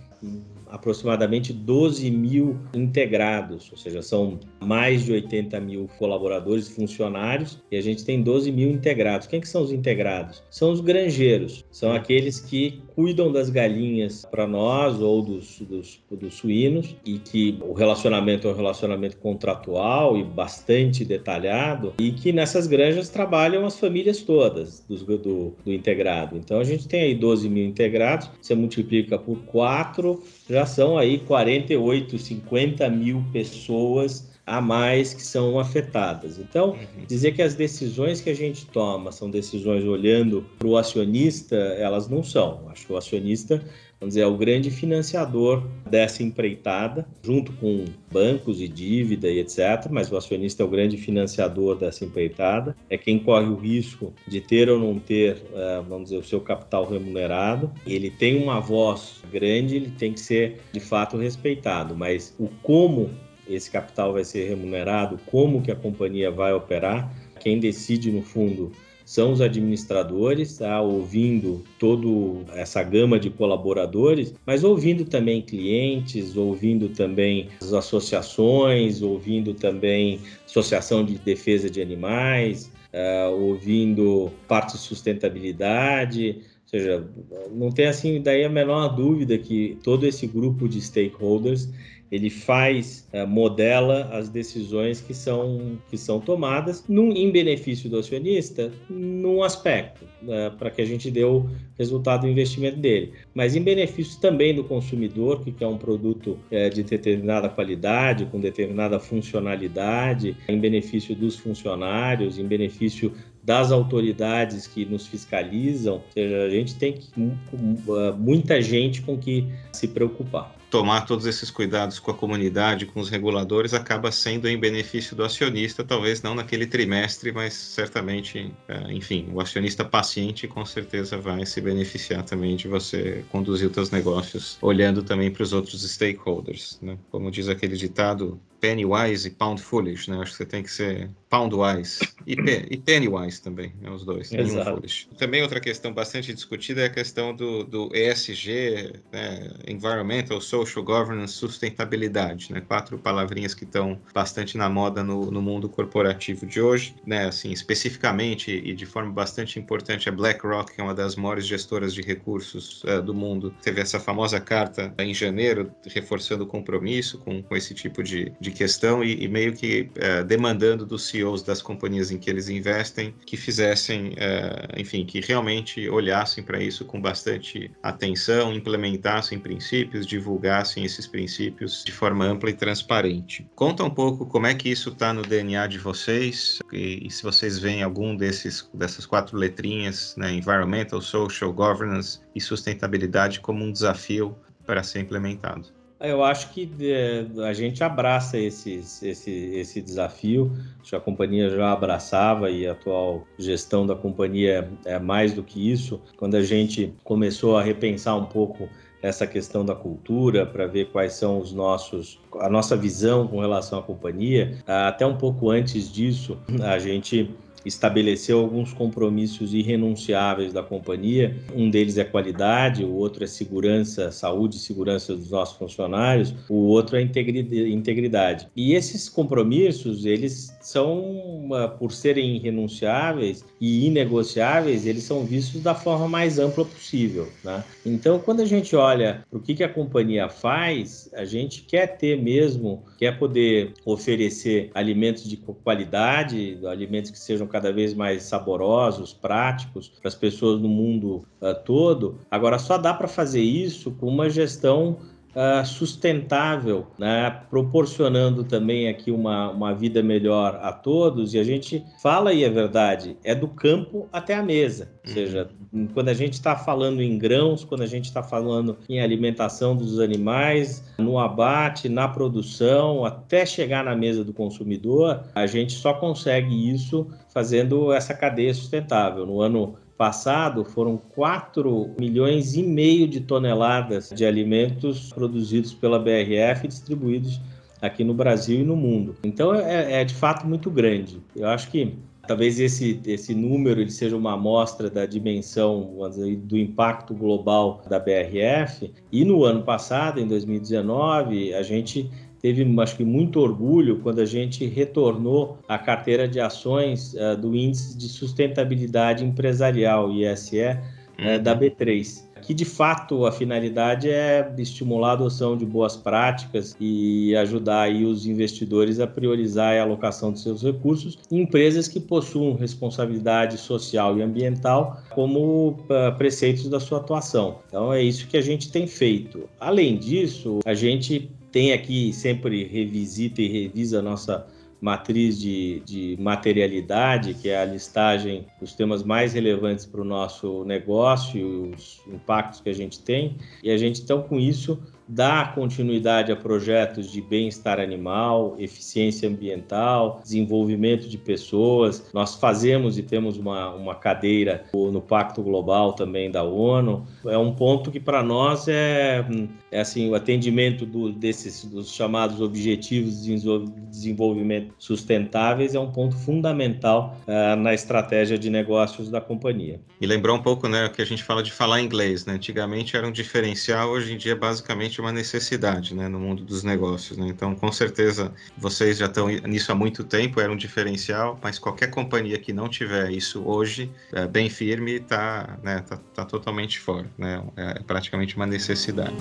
aproximadamente 12 mil integrados, ou seja, são mais de 80 mil colaboradores e funcionários e a gente tem 12 mil integrados. Quem que são os integrados? São os granjeiros, são aqueles que cuidam das galinhas para nós ou dos, dos, dos, suínos e que o relacionamento é um relacionamento contratual e bastante detalhado e que nessas granjas trabalham as famílias todas do, do, do integrado. Então a gente tem aí 12 mil integrados, você multiplica por 4, já são aí 48, 50 mil pessoas a mais que são afetadas. Então, uhum. dizer que as decisões que a gente toma são decisões olhando para o acionista, elas não são. Acho que o acionista, vamos dizer, é o grande financiador dessa empreitada, junto com bancos e dívida e etc. Mas o acionista é o grande financiador dessa empreitada, é quem corre o risco de ter ou não ter, eh, vamos dizer, o seu capital remunerado. Ele tem uma voz grande, ele tem que ser de fato respeitado, mas o como esse capital vai ser remunerado, como que a companhia vai operar. Quem decide, no fundo, são os administradores, tá? ouvindo toda essa gama de colaboradores, mas ouvindo também clientes, ouvindo também as associações, ouvindo também associação de defesa de animais, uh, ouvindo parte de sustentabilidade, ou seja, não tem assim daí a menor dúvida que todo esse grupo de stakeholders ele faz, uh, modela as decisões que são, que são tomadas num, em benefício do acionista, num aspecto, uh, para que a gente dê o resultado do investimento dele, mas em benefício também do consumidor, que quer um produto uh, de determinada qualidade, com determinada funcionalidade, em benefício dos funcionários, em benefício das autoridades que nos fiscalizam, seja, a gente tem que, muita gente com que se preocupar tomar todos esses cuidados com a comunidade, com os reguladores, acaba sendo em benefício do acionista, talvez não naquele trimestre, mas certamente, é, enfim, o acionista paciente com certeza vai se beneficiar também de você conduzir os seus negócios, olhando também para os outros stakeholders. Né? Como diz aquele ditado, penny wise e pound foolish, né? Acho que você tem que ser pound wise e, e penny wise também, né? os dois, foolish. Também outra questão bastante discutida é a questão do, do ESG, né? Environmental, Social Governance, Sustentabilidade, né? Quatro palavrinhas que estão bastante na moda no, no mundo corporativo de hoje, né? Assim, especificamente e de forma bastante importante, a BlackRock, que é uma das maiores gestoras de recursos uh, do mundo, teve essa famosa carta em janeiro reforçando o compromisso com, com esse tipo de, de questão e, e meio que uh, demandando dos CEOs das companhias em que eles investem que fizessem, uh, enfim, que realmente olhassem para isso com bastante atenção, implementassem princípios, divulgassem esses princípios de forma ampla e transparente. Conta um pouco como é que isso está no DNA de vocês e, e, se vocês veem algum desses dessas quatro letrinhas, né, environmental, social, governance e sustentabilidade como um desafio para ser implementado. Eu acho que é, a gente abraça esses, esse, esse desafio. A companhia já abraçava e a atual gestão da companhia é mais do que isso. Quando a gente começou a repensar um pouco essa questão da cultura para ver quais são os nossos a nossa visão com relação à companhia. Até um pouco antes disso, a gente estabeleceu alguns compromissos irrenunciáveis da companhia. Um deles é qualidade, o outro é segurança, saúde e segurança dos nossos funcionários, o outro é integridade. E esses compromissos, eles são, ah, por serem irrenunciáveis e inegociáveis, eles são vistos da forma mais ampla possível. Né? Então, quando a gente olha para o que, que a companhia faz, a gente quer ter mesmo, quer poder oferecer alimentos de qualidade, alimentos que sejam cada vez mais saborosos, práticos para as pessoas no mundo uh, todo. Agora, só dá para fazer isso com uma gestão uh, sustentável, né? proporcionando também aqui uma, uma vida melhor a todos. E a gente fala, e é verdade, é do campo até a mesa. Ou seja, quando a gente está falando em grãos, quando a gente está falando em alimentação dos animais, no abate, na produção, até chegar na mesa do consumidor, a gente só consegue isso fazendo essa cadeia sustentável. No ano passado foram 4 milhões e meio de toneladas de alimentos produzidos pela BRF e distribuídos aqui no Brasil e no mundo. Então é, é de fato muito grande. Eu acho que talvez esse, esse número ele seja uma amostra da dimensão do impacto global da BRF. E no ano passado, em 2019, a gente teve, acho que, muito orgulho quando a gente retornou a carteira de ações uh, do Índice de Sustentabilidade Empresarial, ISE, uh, eh, da uhum. B3 que de fato a finalidade é estimular a adoção de boas práticas e ajudar aí os investidores a priorizar a alocação de seus recursos em empresas que possuam responsabilidade social e ambiental como uh, preceitos da sua atuação. Então é isso que a gente tem feito. Além disso, a gente tem aqui, sempre revisita e revisa a nossa matriz de, de materialidade, que é a listagem dos temas mais relevantes para o nosso negócio os impactos que a gente tem. E a gente, então, com isso, dar continuidade a projetos de bem-estar animal, eficiência ambiental, desenvolvimento de pessoas. Nós fazemos e temos uma, uma cadeira no Pacto Global também da ONU. É um ponto que para nós é, é assim o atendimento do, desses dos chamados objetivos de desenvolvimento sustentáveis é um ponto fundamental uh, na estratégia de negócios da companhia. E lembrou um pouco, né, que a gente fala de falar inglês, né? Antigamente era um diferencial, hoje em dia basicamente uma necessidade né, no mundo dos negócios. Né? Então, com certeza, vocês já estão nisso há muito tempo, era um diferencial, mas qualquer companhia que não tiver isso hoje, é, bem firme, está né, tá, tá totalmente fora. Né? É praticamente uma necessidade.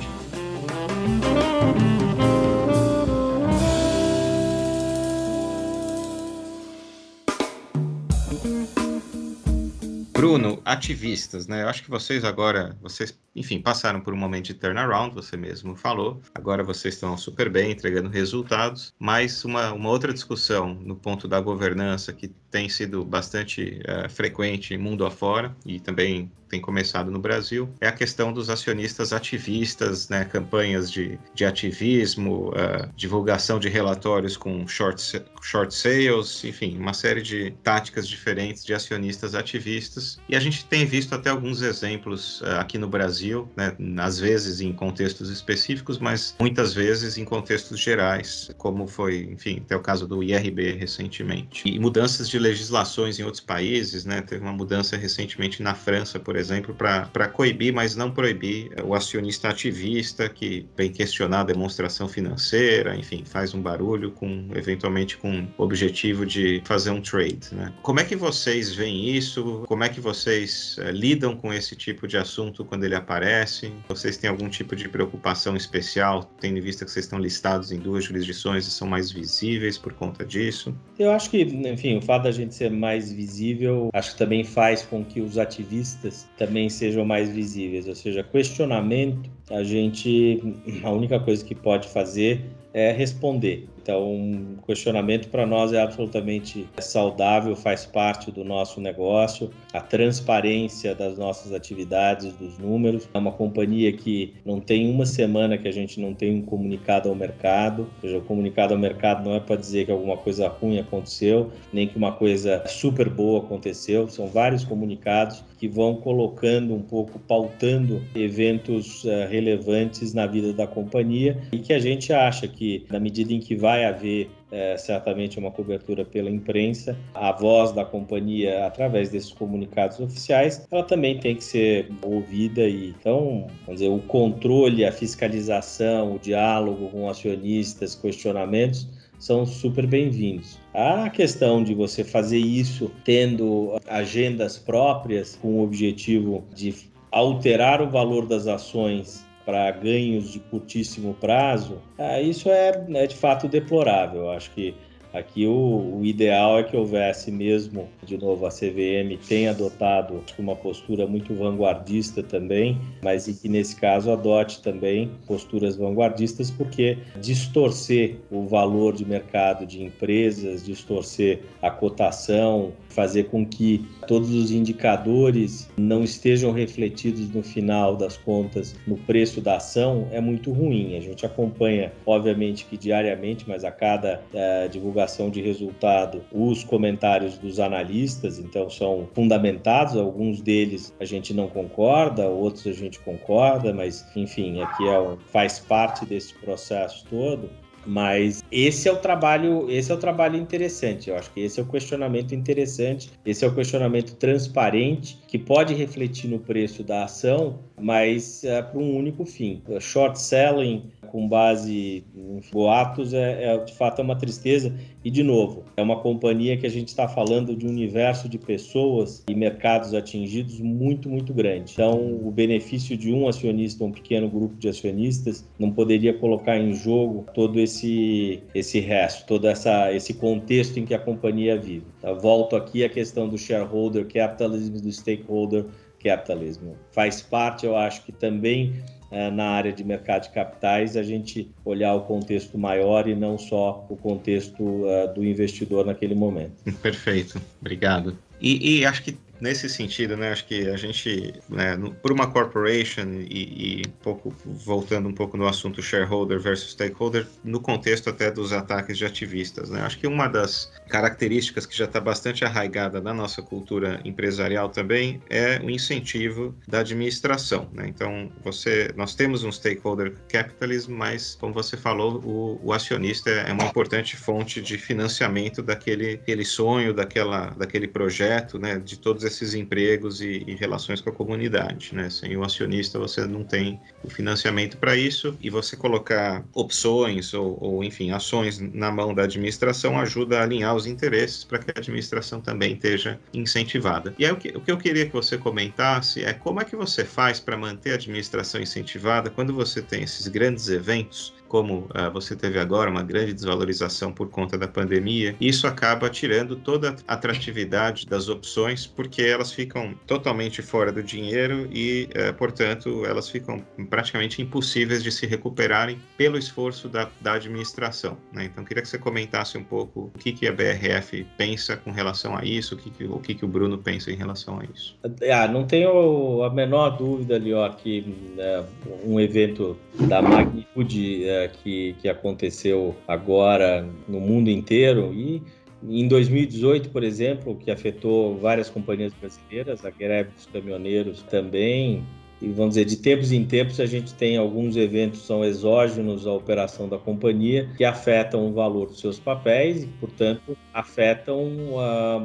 Bruno, ativistas, né? Eu acho que vocês agora, vocês, enfim, passaram por um momento de turnaround, você mesmo falou. Agora vocês estão super bem, entregando resultados. Mas uma, uma outra discussão no ponto da governança que tem sido bastante uh, frequente mundo afora e também tem começado no Brasil é a questão dos acionistas ativistas, né, campanhas de, de ativismo, uh, divulgação de relatórios com short, short sales, enfim, uma série de táticas diferentes de acionistas ativistas. E a gente tem visto até alguns exemplos uh, aqui no Brasil, né, às vezes em contextos específicos, mas muitas vezes em contextos gerais, como foi, enfim, até o caso do IRB recentemente. E mudanças de legislações em outros países, né, teve uma mudança recentemente na França, por exemplo, para coibir, mas não proibir o acionista ativista que vem questionar a demonstração financeira, enfim, faz um barulho com eventualmente com o objetivo de fazer um trade. Né? Como é que vocês veem isso? Como é que vocês é, lidam com esse tipo de assunto quando ele aparece? Vocês têm algum tipo de preocupação especial, tendo em vista que vocês estão listados em duas jurisdições e são mais visíveis por conta disso? Eu acho que, enfim, o fato da gente ser mais visível, acho que também faz com que os ativistas também sejam mais visíveis, ou seja, questionamento, a gente, a única coisa que pode fazer é responder. Então, questionamento para nós é absolutamente saudável, faz parte do nosso negócio, a transparência das nossas atividades, dos números. É uma companhia que não tem uma semana que a gente não tem um comunicado ao mercado, ou seja, o comunicado ao mercado não é para dizer que alguma coisa ruim aconteceu, nem que uma coisa super boa aconteceu, são vários comunicados que vão colocando um pouco, pautando eventos uh, relevantes na vida da companhia e que a gente acha que, na medida em que vai vai haver é, certamente uma cobertura pela imprensa. A voz da companhia, através desses comunicados oficiais, ela também tem que ser ouvida e então, vamos dizer, o controle, a fiscalização, o diálogo com acionistas, questionamentos são super bem-vindos. A questão de você fazer isso tendo agendas próprias com o objetivo de alterar o valor das ações para ganhos de curtíssimo prazo, ah, isso é, é de fato deplorável. Acho que Aqui o, o, ideal é que houvesse mesmo, de novo, a CVM tem adotado uma postura muito vanguardista também, mas e que nesse caso adote também posturas vanguardistas, porque distorcer o valor de mercado de empresas, distorcer a cotação, fazer com que todos os indicadores não estejam refletidos no final das contas no preço da ação é muito ruim. A gente acompanha, obviamente que diariamente, mas a cada é, divulgação de resultado, os comentários dos analistas, então são fundamentados, alguns deles a gente não concorda, outros a gente concorda, mas enfim, aqui é, faz parte desse processo todo. Mas esse é o trabalho, esse é o trabalho interessante. Eu acho que esse é o questionamento interessante, esse é o questionamento transparente que pode refletir no preço da ação, mas é, para um único fim. Short selling com base em boatos é, é, de fato é uma tristeza e de novo é uma companhia que a gente está falando de um universo de pessoas e mercados atingidos muito muito grande. Então o benefício de um acionista, um pequeno grupo de acionistas, não poderia colocar em jogo todo esse esse resto, todo essa esse contexto em que a companhia vive. Eu volto aqui à questão do shareholder capitalism, do stakeholder capitalism. Faz parte, eu acho que também na área de mercado de capitais, a gente olhar o contexto maior e não só o contexto uh, do investidor naquele momento. Perfeito, obrigado. E, e, acho que nesse sentido, né, acho que a gente, né, por uma corporation e, e pouco voltando um pouco no assunto shareholder versus stakeholder, no contexto até dos ataques de ativistas, né, acho que uma das características que já está bastante arraigada na nossa cultura empresarial também é o incentivo da administração, né, então você, nós temos um stakeholder capitalism, mas como você falou, o, o acionista é uma importante fonte de financiamento daquele, aquele sonho, daquela, daquele projeto, né, de todos esses empregos e, e, relações com a comunidade. Né? Sem o acionista, você não tem o financiamento para isso e você colocar opções ou, ou, enfim, ações na mão da administração ajuda a alinhar os interesses para que a administração também esteja incentivada. E aí, o que, o que eu queria que você comentasse é como é que você faz para manter a administração incentivada quando você tem esses grandes eventos como uh, você teve agora, uma grande desvalorização por conta da pandemia, isso acaba tirando toda a atratividade das opções, porque elas ficam totalmente fora do dinheiro e, uh, portanto, elas ficam praticamente impossíveis de se recuperarem pelo esforço da, da administração. Né? Então, queria que você comentasse um pouco o que, que a BRF pensa com relação a isso, o que, que, o, que, que o Bruno pensa em relação a isso. Ah, não tenho a menor dúvida, Lior, que né, um evento da magnitude que, que aconteceu agora no mundo inteiro. E em 2018, por exemplo, que afetou várias companhias brasileiras, a greve dos caminhoneiros também, e vamos dizer, de tempos em tempos a gente tem alguns eventos que são exógenos à operação da companhia que afetam o valor dos seus papéis e, portanto, afetam a,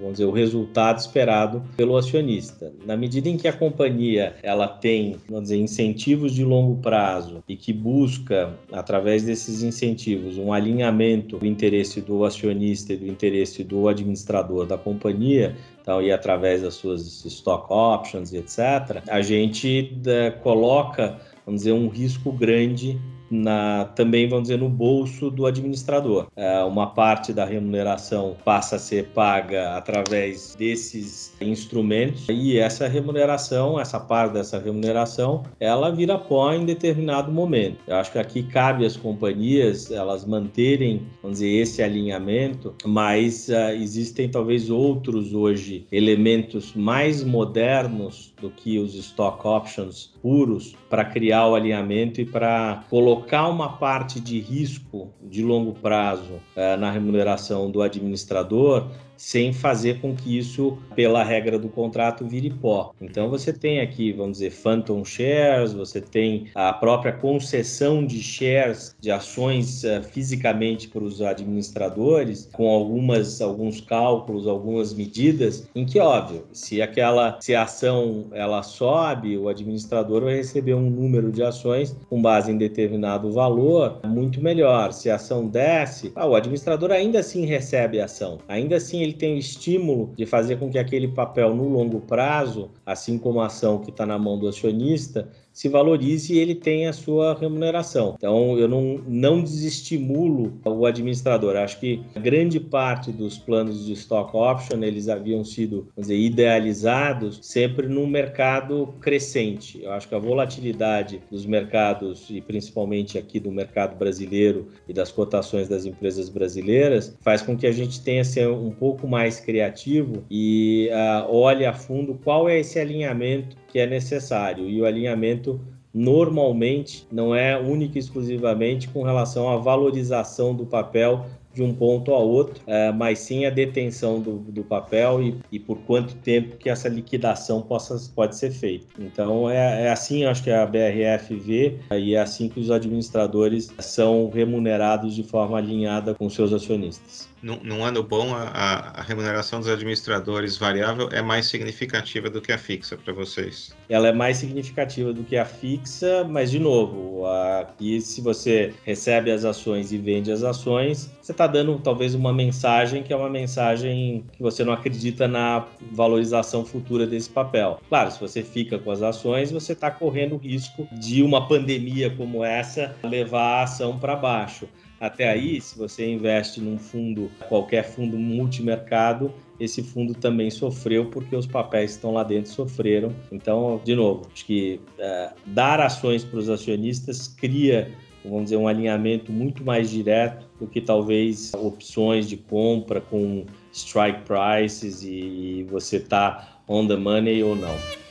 vamos dizer, o resultado esperado pelo acionista. Na medida em que a companhia ela tem, vamos dizer, incentivos de longo prazo e que busca, através desses incentivos, um alinhamento do interesse do acionista e do interesse do administrador da companhia, então, e através das suas stock options e etc., a gente é, coloca, vamos dizer, um risco grande na, também, vamos dizer, no bolso do administrador. É, uma parte da remuneração passa a ser paga através desses instrumentos e essa remuneração, essa parte dessa remuneração, ela vira pó em determinado momento. Eu acho que aqui cabe às companhias elas manterem, vamos dizer, esse alinhamento, mas uh, existem talvez outros hoje elementos mais modernos do que os stock options puros para criar o alinhamento e para colocar uma parte de risco de longo prazo uh, na remuneração do administrador sem fazer com que isso, pela regra do contrato, vire pó. Então você tem aqui, vamos dizer, phantom shares, você tem a própria concessão de shares, de ações uh, fisicamente para os administradores, com algumas, alguns cálculos, algumas medidas, em que, óbvio, se aquela se a ação ela sobe, o administrador vai receber um número de ações com base em determinado valor, muito melhor. Se a ação desce, ah, o administrador ainda assim recebe a ação, ainda assim ele ele tem o estímulo de fazer com que aquele papel no longo prazo, assim como a ação que está na mão do acionista, se valorize e ele tenha a sua remuneração. Então, eu não, não desestimulo o administrador. Acho que grande parte dos planos de stock option, eles haviam sido, dizer, idealizados sempre num mercado crescente. Eu acho que a volatilidade dos mercados, e principalmente aqui do mercado brasileiro e das cotações das empresas brasileiras, faz com que a gente tenha ser um pouco mais criativo e uh, olhe a fundo qual é esse alinhamento que é necessário. E o alinhamento normalmente não é única e exclusivamente com relação à valorização do papel de um ponto a outro, é, mas sim a detenção do, do papel e, e, por quanto tempo que essa liquidação possa, pode ser feita. Então é, é assim, acho que a BRF vê e é assim que os administradores são remunerados de forma alinhada com seus acionistas num, ano bom, a, a, remuneração dos administradores variável é mais significativa do que a fixa para vocês? Ela é mais significativa do que a fixa, mas, de novo, aqui se você recebe as ações e vende as ações, você está dando talvez uma mensagem que é uma mensagem que você não acredita na valorização futura desse papel. Claro, se você fica com as ações, você está correndo o risco de uma pandemia como essa levar a ação para baixo. Até aí, se você investe num fundo, qualquer fundo multimercado, esse fundo também sofreu porque os papéis que estão lá dentro sofreram. Então, de novo, acho que uh, dar ações para os acionistas cria, vamos dizer, um alinhamento muito mais direto do que talvez opções de compra com strike prices e você tá on the money ou não.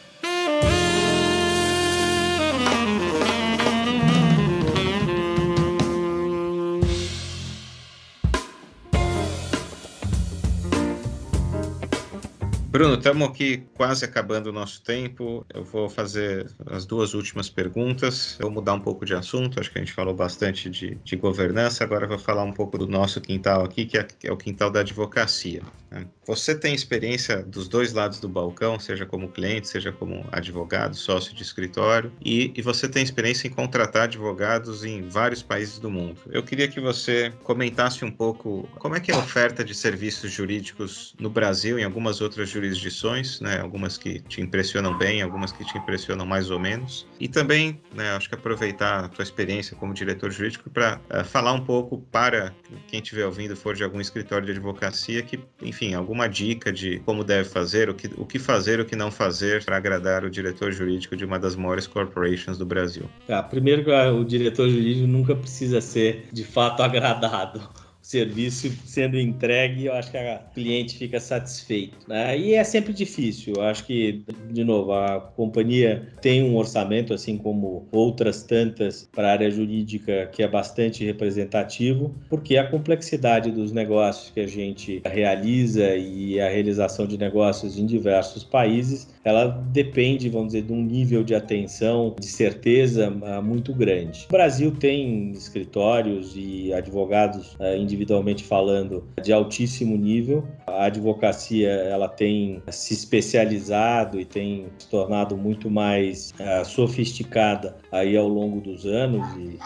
Bruno, estamos aqui quase acabando o nosso tempo. Eu vou fazer as duas últimas perguntas. Eu vou mudar um pouco de assunto. Acho que a gente falou bastante de, de governança. Agora eu vou falar um pouco do nosso quintal aqui, que é, que é o quintal da advocacia. Né? Você tem experiência dos dois lados do balcão, seja como cliente, seja como advogado, sócio de escritório, e, e você tem experiência em contratar advogados em vários países do mundo. Eu queria que você comentasse um pouco como é que é a oferta de serviços jurídicos no Brasil em algumas outras jurisdições jurisdições, né? Algumas que te impressionam bem, algumas que te impressionam mais ou menos. E também, né, acho que aproveitar a tua experiência como diretor jurídico para uh, eh, falar um pouco para quem estiver ouvindo for de algum escritório de advocacia que, enfim, alguma dica de como deve fazer, o que, o que fazer, o que não fazer para agradar o diretor jurídico de uma das maiores corporations do Brasil. Tá, primeiro o diretor jurídico nunca precisa ser de fato agradado serviço sendo entregue, eu acho que a cliente fica satisfeito. Né? E é sempre difícil. Eu acho que, de novo, a companhia tem um orçamento, assim como outras tantas, para a área jurídica que é bastante representativo, porque a complexidade dos negócios que a gente realiza e a realização de negócios em diversos países, ela depende, vamos dizer, de um nível de atenção, de certeza ah, muito grande. O Brasil tem escritórios e advogados ah, individualmente falando, de altíssimo nível. A advocacia ela tem se especializado e tem se tornado muito mais uh, sofisticada aí ao longo dos anos e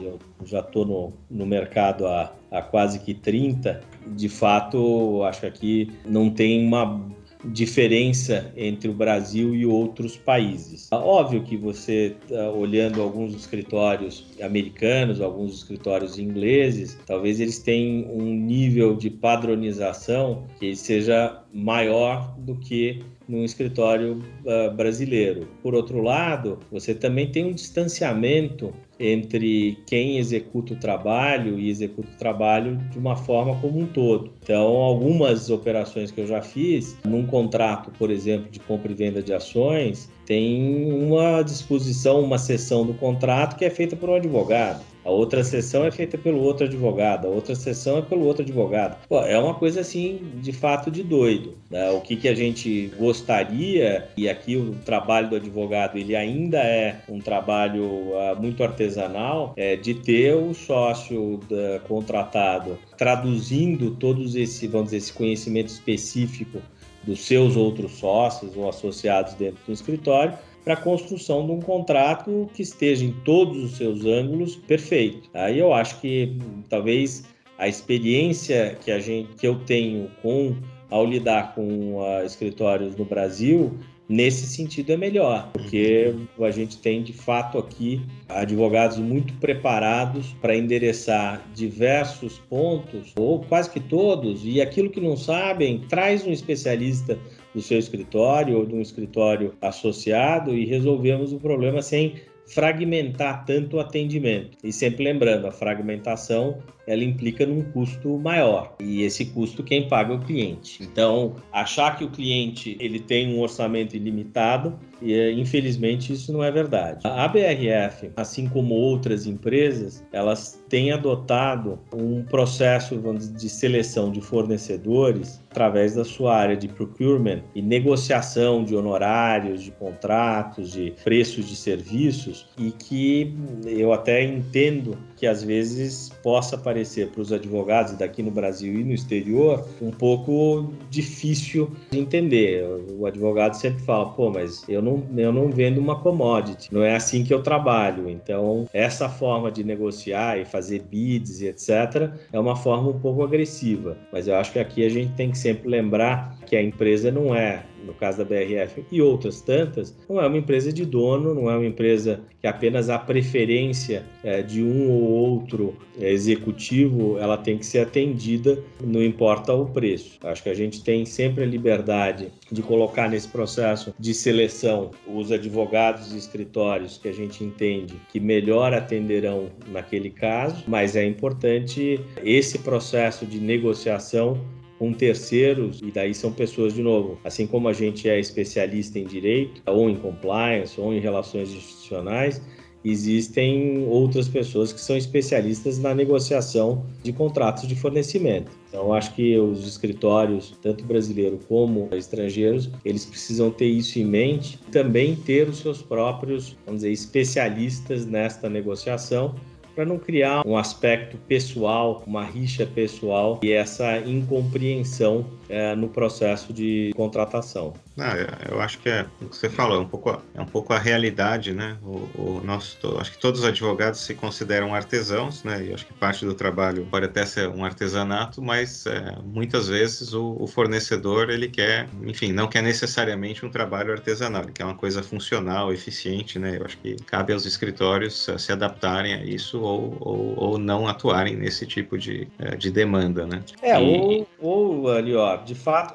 eu já estou no, no mercado há, há quase que 30. De fato, acho que aqui não tem uma diferença entre o Brasil e outros países. Óbvio que você, tá olhando alguns escritórios americanos, alguns escritórios ingleses, talvez eles tenham um nível de padronização que seja maior do que num escritório uh, brasileiro. Por outro lado, você também tem um distanciamento entre quem executa o trabalho e executa o trabalho de uma forma como um todo. Então, algumas operações que eu já fiz, num contrato, por exemplo, de compra e venda de ações, tem uma disposição, uma seção do contrato que é feita por um advogado. A outra sessão é feita pelo outro advogado, a outra sessão é pelo outro advogado. Pô, é uma coisa assim, de fato, de doido. Né? O que, que a gente gostaria, e aqui o trabalho do advogado ele ainda é um trabalho uh, muito artesanal, é de ter o sócio da, contratado traduzindo todos esse, vamos dizer, esse conhecimento específico dos seus outros sócios ou associados dentro do escritório para a construção de um contrato que esteja em todos os seus ângulos perfeito. Aí eu acho que talvez a experiência que a gente que eu tenho com ao lidar com uh, escritórios no Brasil nesse sentido é melhor, porque a gente tem de fato aqui advogados muito preparados para endereçar diversos pontos, ou quase que todos, e aquilo que não sabem, traz um especialista do seu escritório ou de um escritório associado e resolvemos o problema sem fragmentar tanto o atendimento. E sempre lembrando, a fragmentação ela implica num custo maior e esse custo quem paga é o cliente. Então, achar que o cliente ele tem um orçamento ilimitado, e infelizmente isso não é verdade. A BRF, assim como outras empresas, elas têm adotado um processo de seleção de fornecedores através da sua área de procurement e negociação de honorários, de contratos, de preços de serviços e que eu até entendo que às vezes possa parecer para os advogados daqui no Brasil e no exterior um pouco difícil de entender. O advogado sempre fala, pô, mas eu não, eu não vendo uma commodity, não é assim que eu trabalho. Então, essa forma de negociar e fazer bids e etc. é uma forma um pouco agressiva. Mas eu acho que aqui a gente tem que sempre lembrar que a empresa não é no caso da BRF e outras tantas, não é uma empresa de dono, não é uma empresa que apenas a preferência é, de um ou outro executivo, ela tem que ser atendida, não importa o preço. Acho que a gente tem sempre a liberdade de colocar nesse processo de seleção os advogados e escritórios que a gente entende que melhor atenderão naquele caso, mas é importante esse processo de negociação com terceiros, e daí são pessoas, de novo, assim como a gente é especialista em direito, ou em compliance, ou em relações institucionais, existem outras pessoas que são especialistas na negociação de contratos de fornecimento. Então, acho que os escritórios, tanto brasileiros como estrangeiros, eles precisam ter isso em mente, também ter os seus próprios, vamos dizer, especialistas nesta negociação, para não criar um aspecto pessoal, uma rixa pessoal e essa incompreensão é, no processo de contratação. Ah, eu acho que é o que você falou, é um pouco, é um pouco a realidade, né? O, o nosso, acho que todos os advogados se consideram artesãos, né? E acho que parte do trabalho pode até ser um artesanato, mas é, muitas vezes o, o, fornecedor ele quer, enfim, não quer necessariamente um trabalho artesanal, ele quer uma coisa funcional, eficiente, né? Eu acho que cabe aos escritórios se adaptarem a isso ou, ou, ou não atuarem nesse tipo de, é, de demanda, né? É, e... ou, ou ali, ó, de fato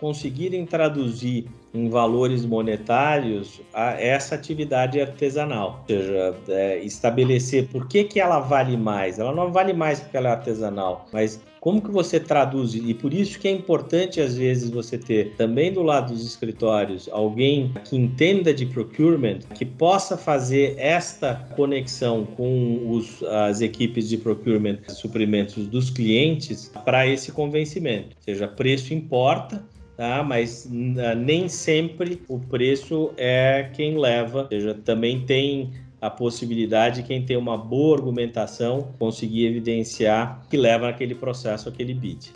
conseguirem traduzir em valores monetários a essa atividade artesanal, ou seja, é, estabelecer por que, que ela vale mais. Ela não vale mais porque ela é artesanal, mas como que você traduz? E por isso que é importante, às vezes, você ter também do lado dos escritórios alguém que entenda de procurement, que possa fazer esta conexão com os, as equipes de procurement e suprimentos dos clientes para esse convencimento. Ou seja, preço importa, tá? mas nem sempre o preço é quem leva, ou seja, também tem a possibilidade de quem tem uma boa argumentação conseguir evidenciar que leva naquele processo aquele bid.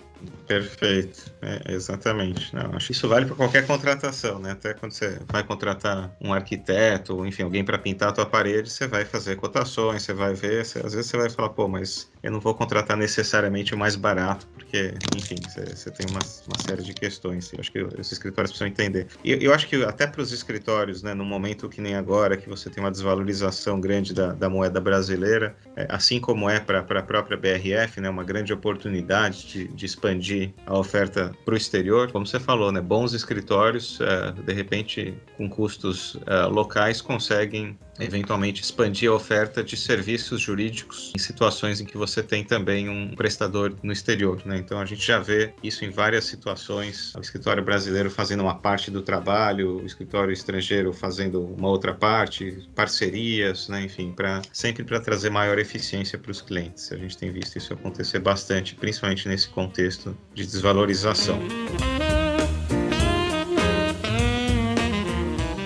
Perfeito, é, exatamente. Não, acho que isso vale para qualquer contratação, né? Até quando você vai contratar um arquiteto, ou enfim, alguém para pintar a tua parede, você vai fazer cotações, você vai ver, você, às vezes você vai falar, pô, mas eu não vou contratar necessariamente o mais barato, porque, enfim, você, tem uma, uma, série de questões. Eu acho que os escritórios precisam entender. E eu, acho que até para os escritórios, né, no momento que nem agora, que você tem uma desvalorização grande da, da moeda brasileira, é, assim como é para a própria BRF, né, uma grande oportunidade de, de expandir a oferta para o exterior, como você falou, né, bons escritórios, é, de repente, com custos é, locais, conseguem eventualmente expandir a oferta de serviços jurídicos em situações em que você tem também um prestador no exterior. Né? Então a gente já vê isso em várias situações: o escritório brasileiro fazendo uma parte do trabalho, o escritório estrangeiro fazendo uma outra parte, parcerias, né? enfim, para sempre para trazer maior eficiência para os clientes. A gente tem visto isso acontecer bastante, principalmente nesse contexto de desvalorização.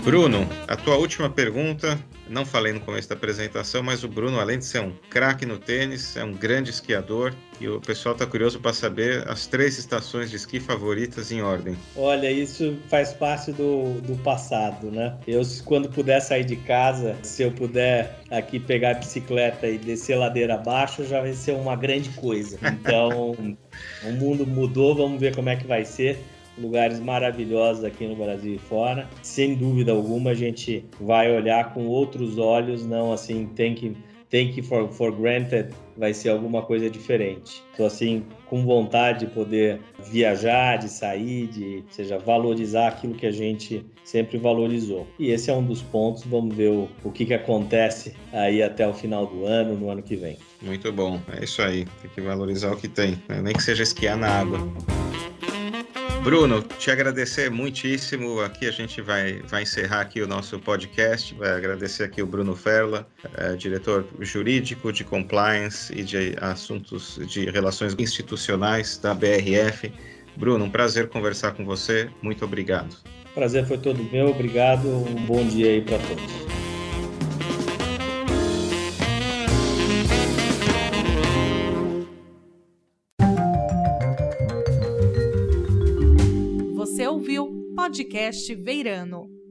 Bruno, a tua última pergunta, não falei no começo da apresentação, mas o Bruno, além de ser um craque no tênis, é um grande esquiador e o pessoal está curioso para saber as três estações de esqui favoritas em ordem. Olha, isso faz parte do, do passado, né? Eu, quando puder sair de casa, se eu puder aqui pegar a bicicleta e descer ladeira abaixo, já vai ser uma grande coisa. Então, o mundo mudou, vamos ver como é que vai ser lugares maravilhosos aqui no Brasil e fora. Sem dúvida alguma, a gente vai olhar com outros olhos, não assim, tem que que for, for granted vai ser alguma coisa diferente. Estou assim com vontade de poder viajar, de sair, de, seja, valorizar aquilo que a gente sempre valorizou. E esse é um dos pontos. Vamos ver o, o que, que acontece aí até o final do ano, no ano que vem. Muito bom, é isso aí. Tem que valorizar o que tem, né? nem que seja esquiar na água. Bruno, te agradecer muitíssimo. Aqui a gente vai, vai encerrar aqui o nosso podcast. Vai agradecer aqui o Bruno Ferla, é, diretor jurídico de compliance e de assuntos de relações institucionais da BRF. Bruno, um prazer conversar com você. Muito obrigado. Prazer foi todo meu. Obrigado. Um bom dia aí para todos. Podcast Veirano.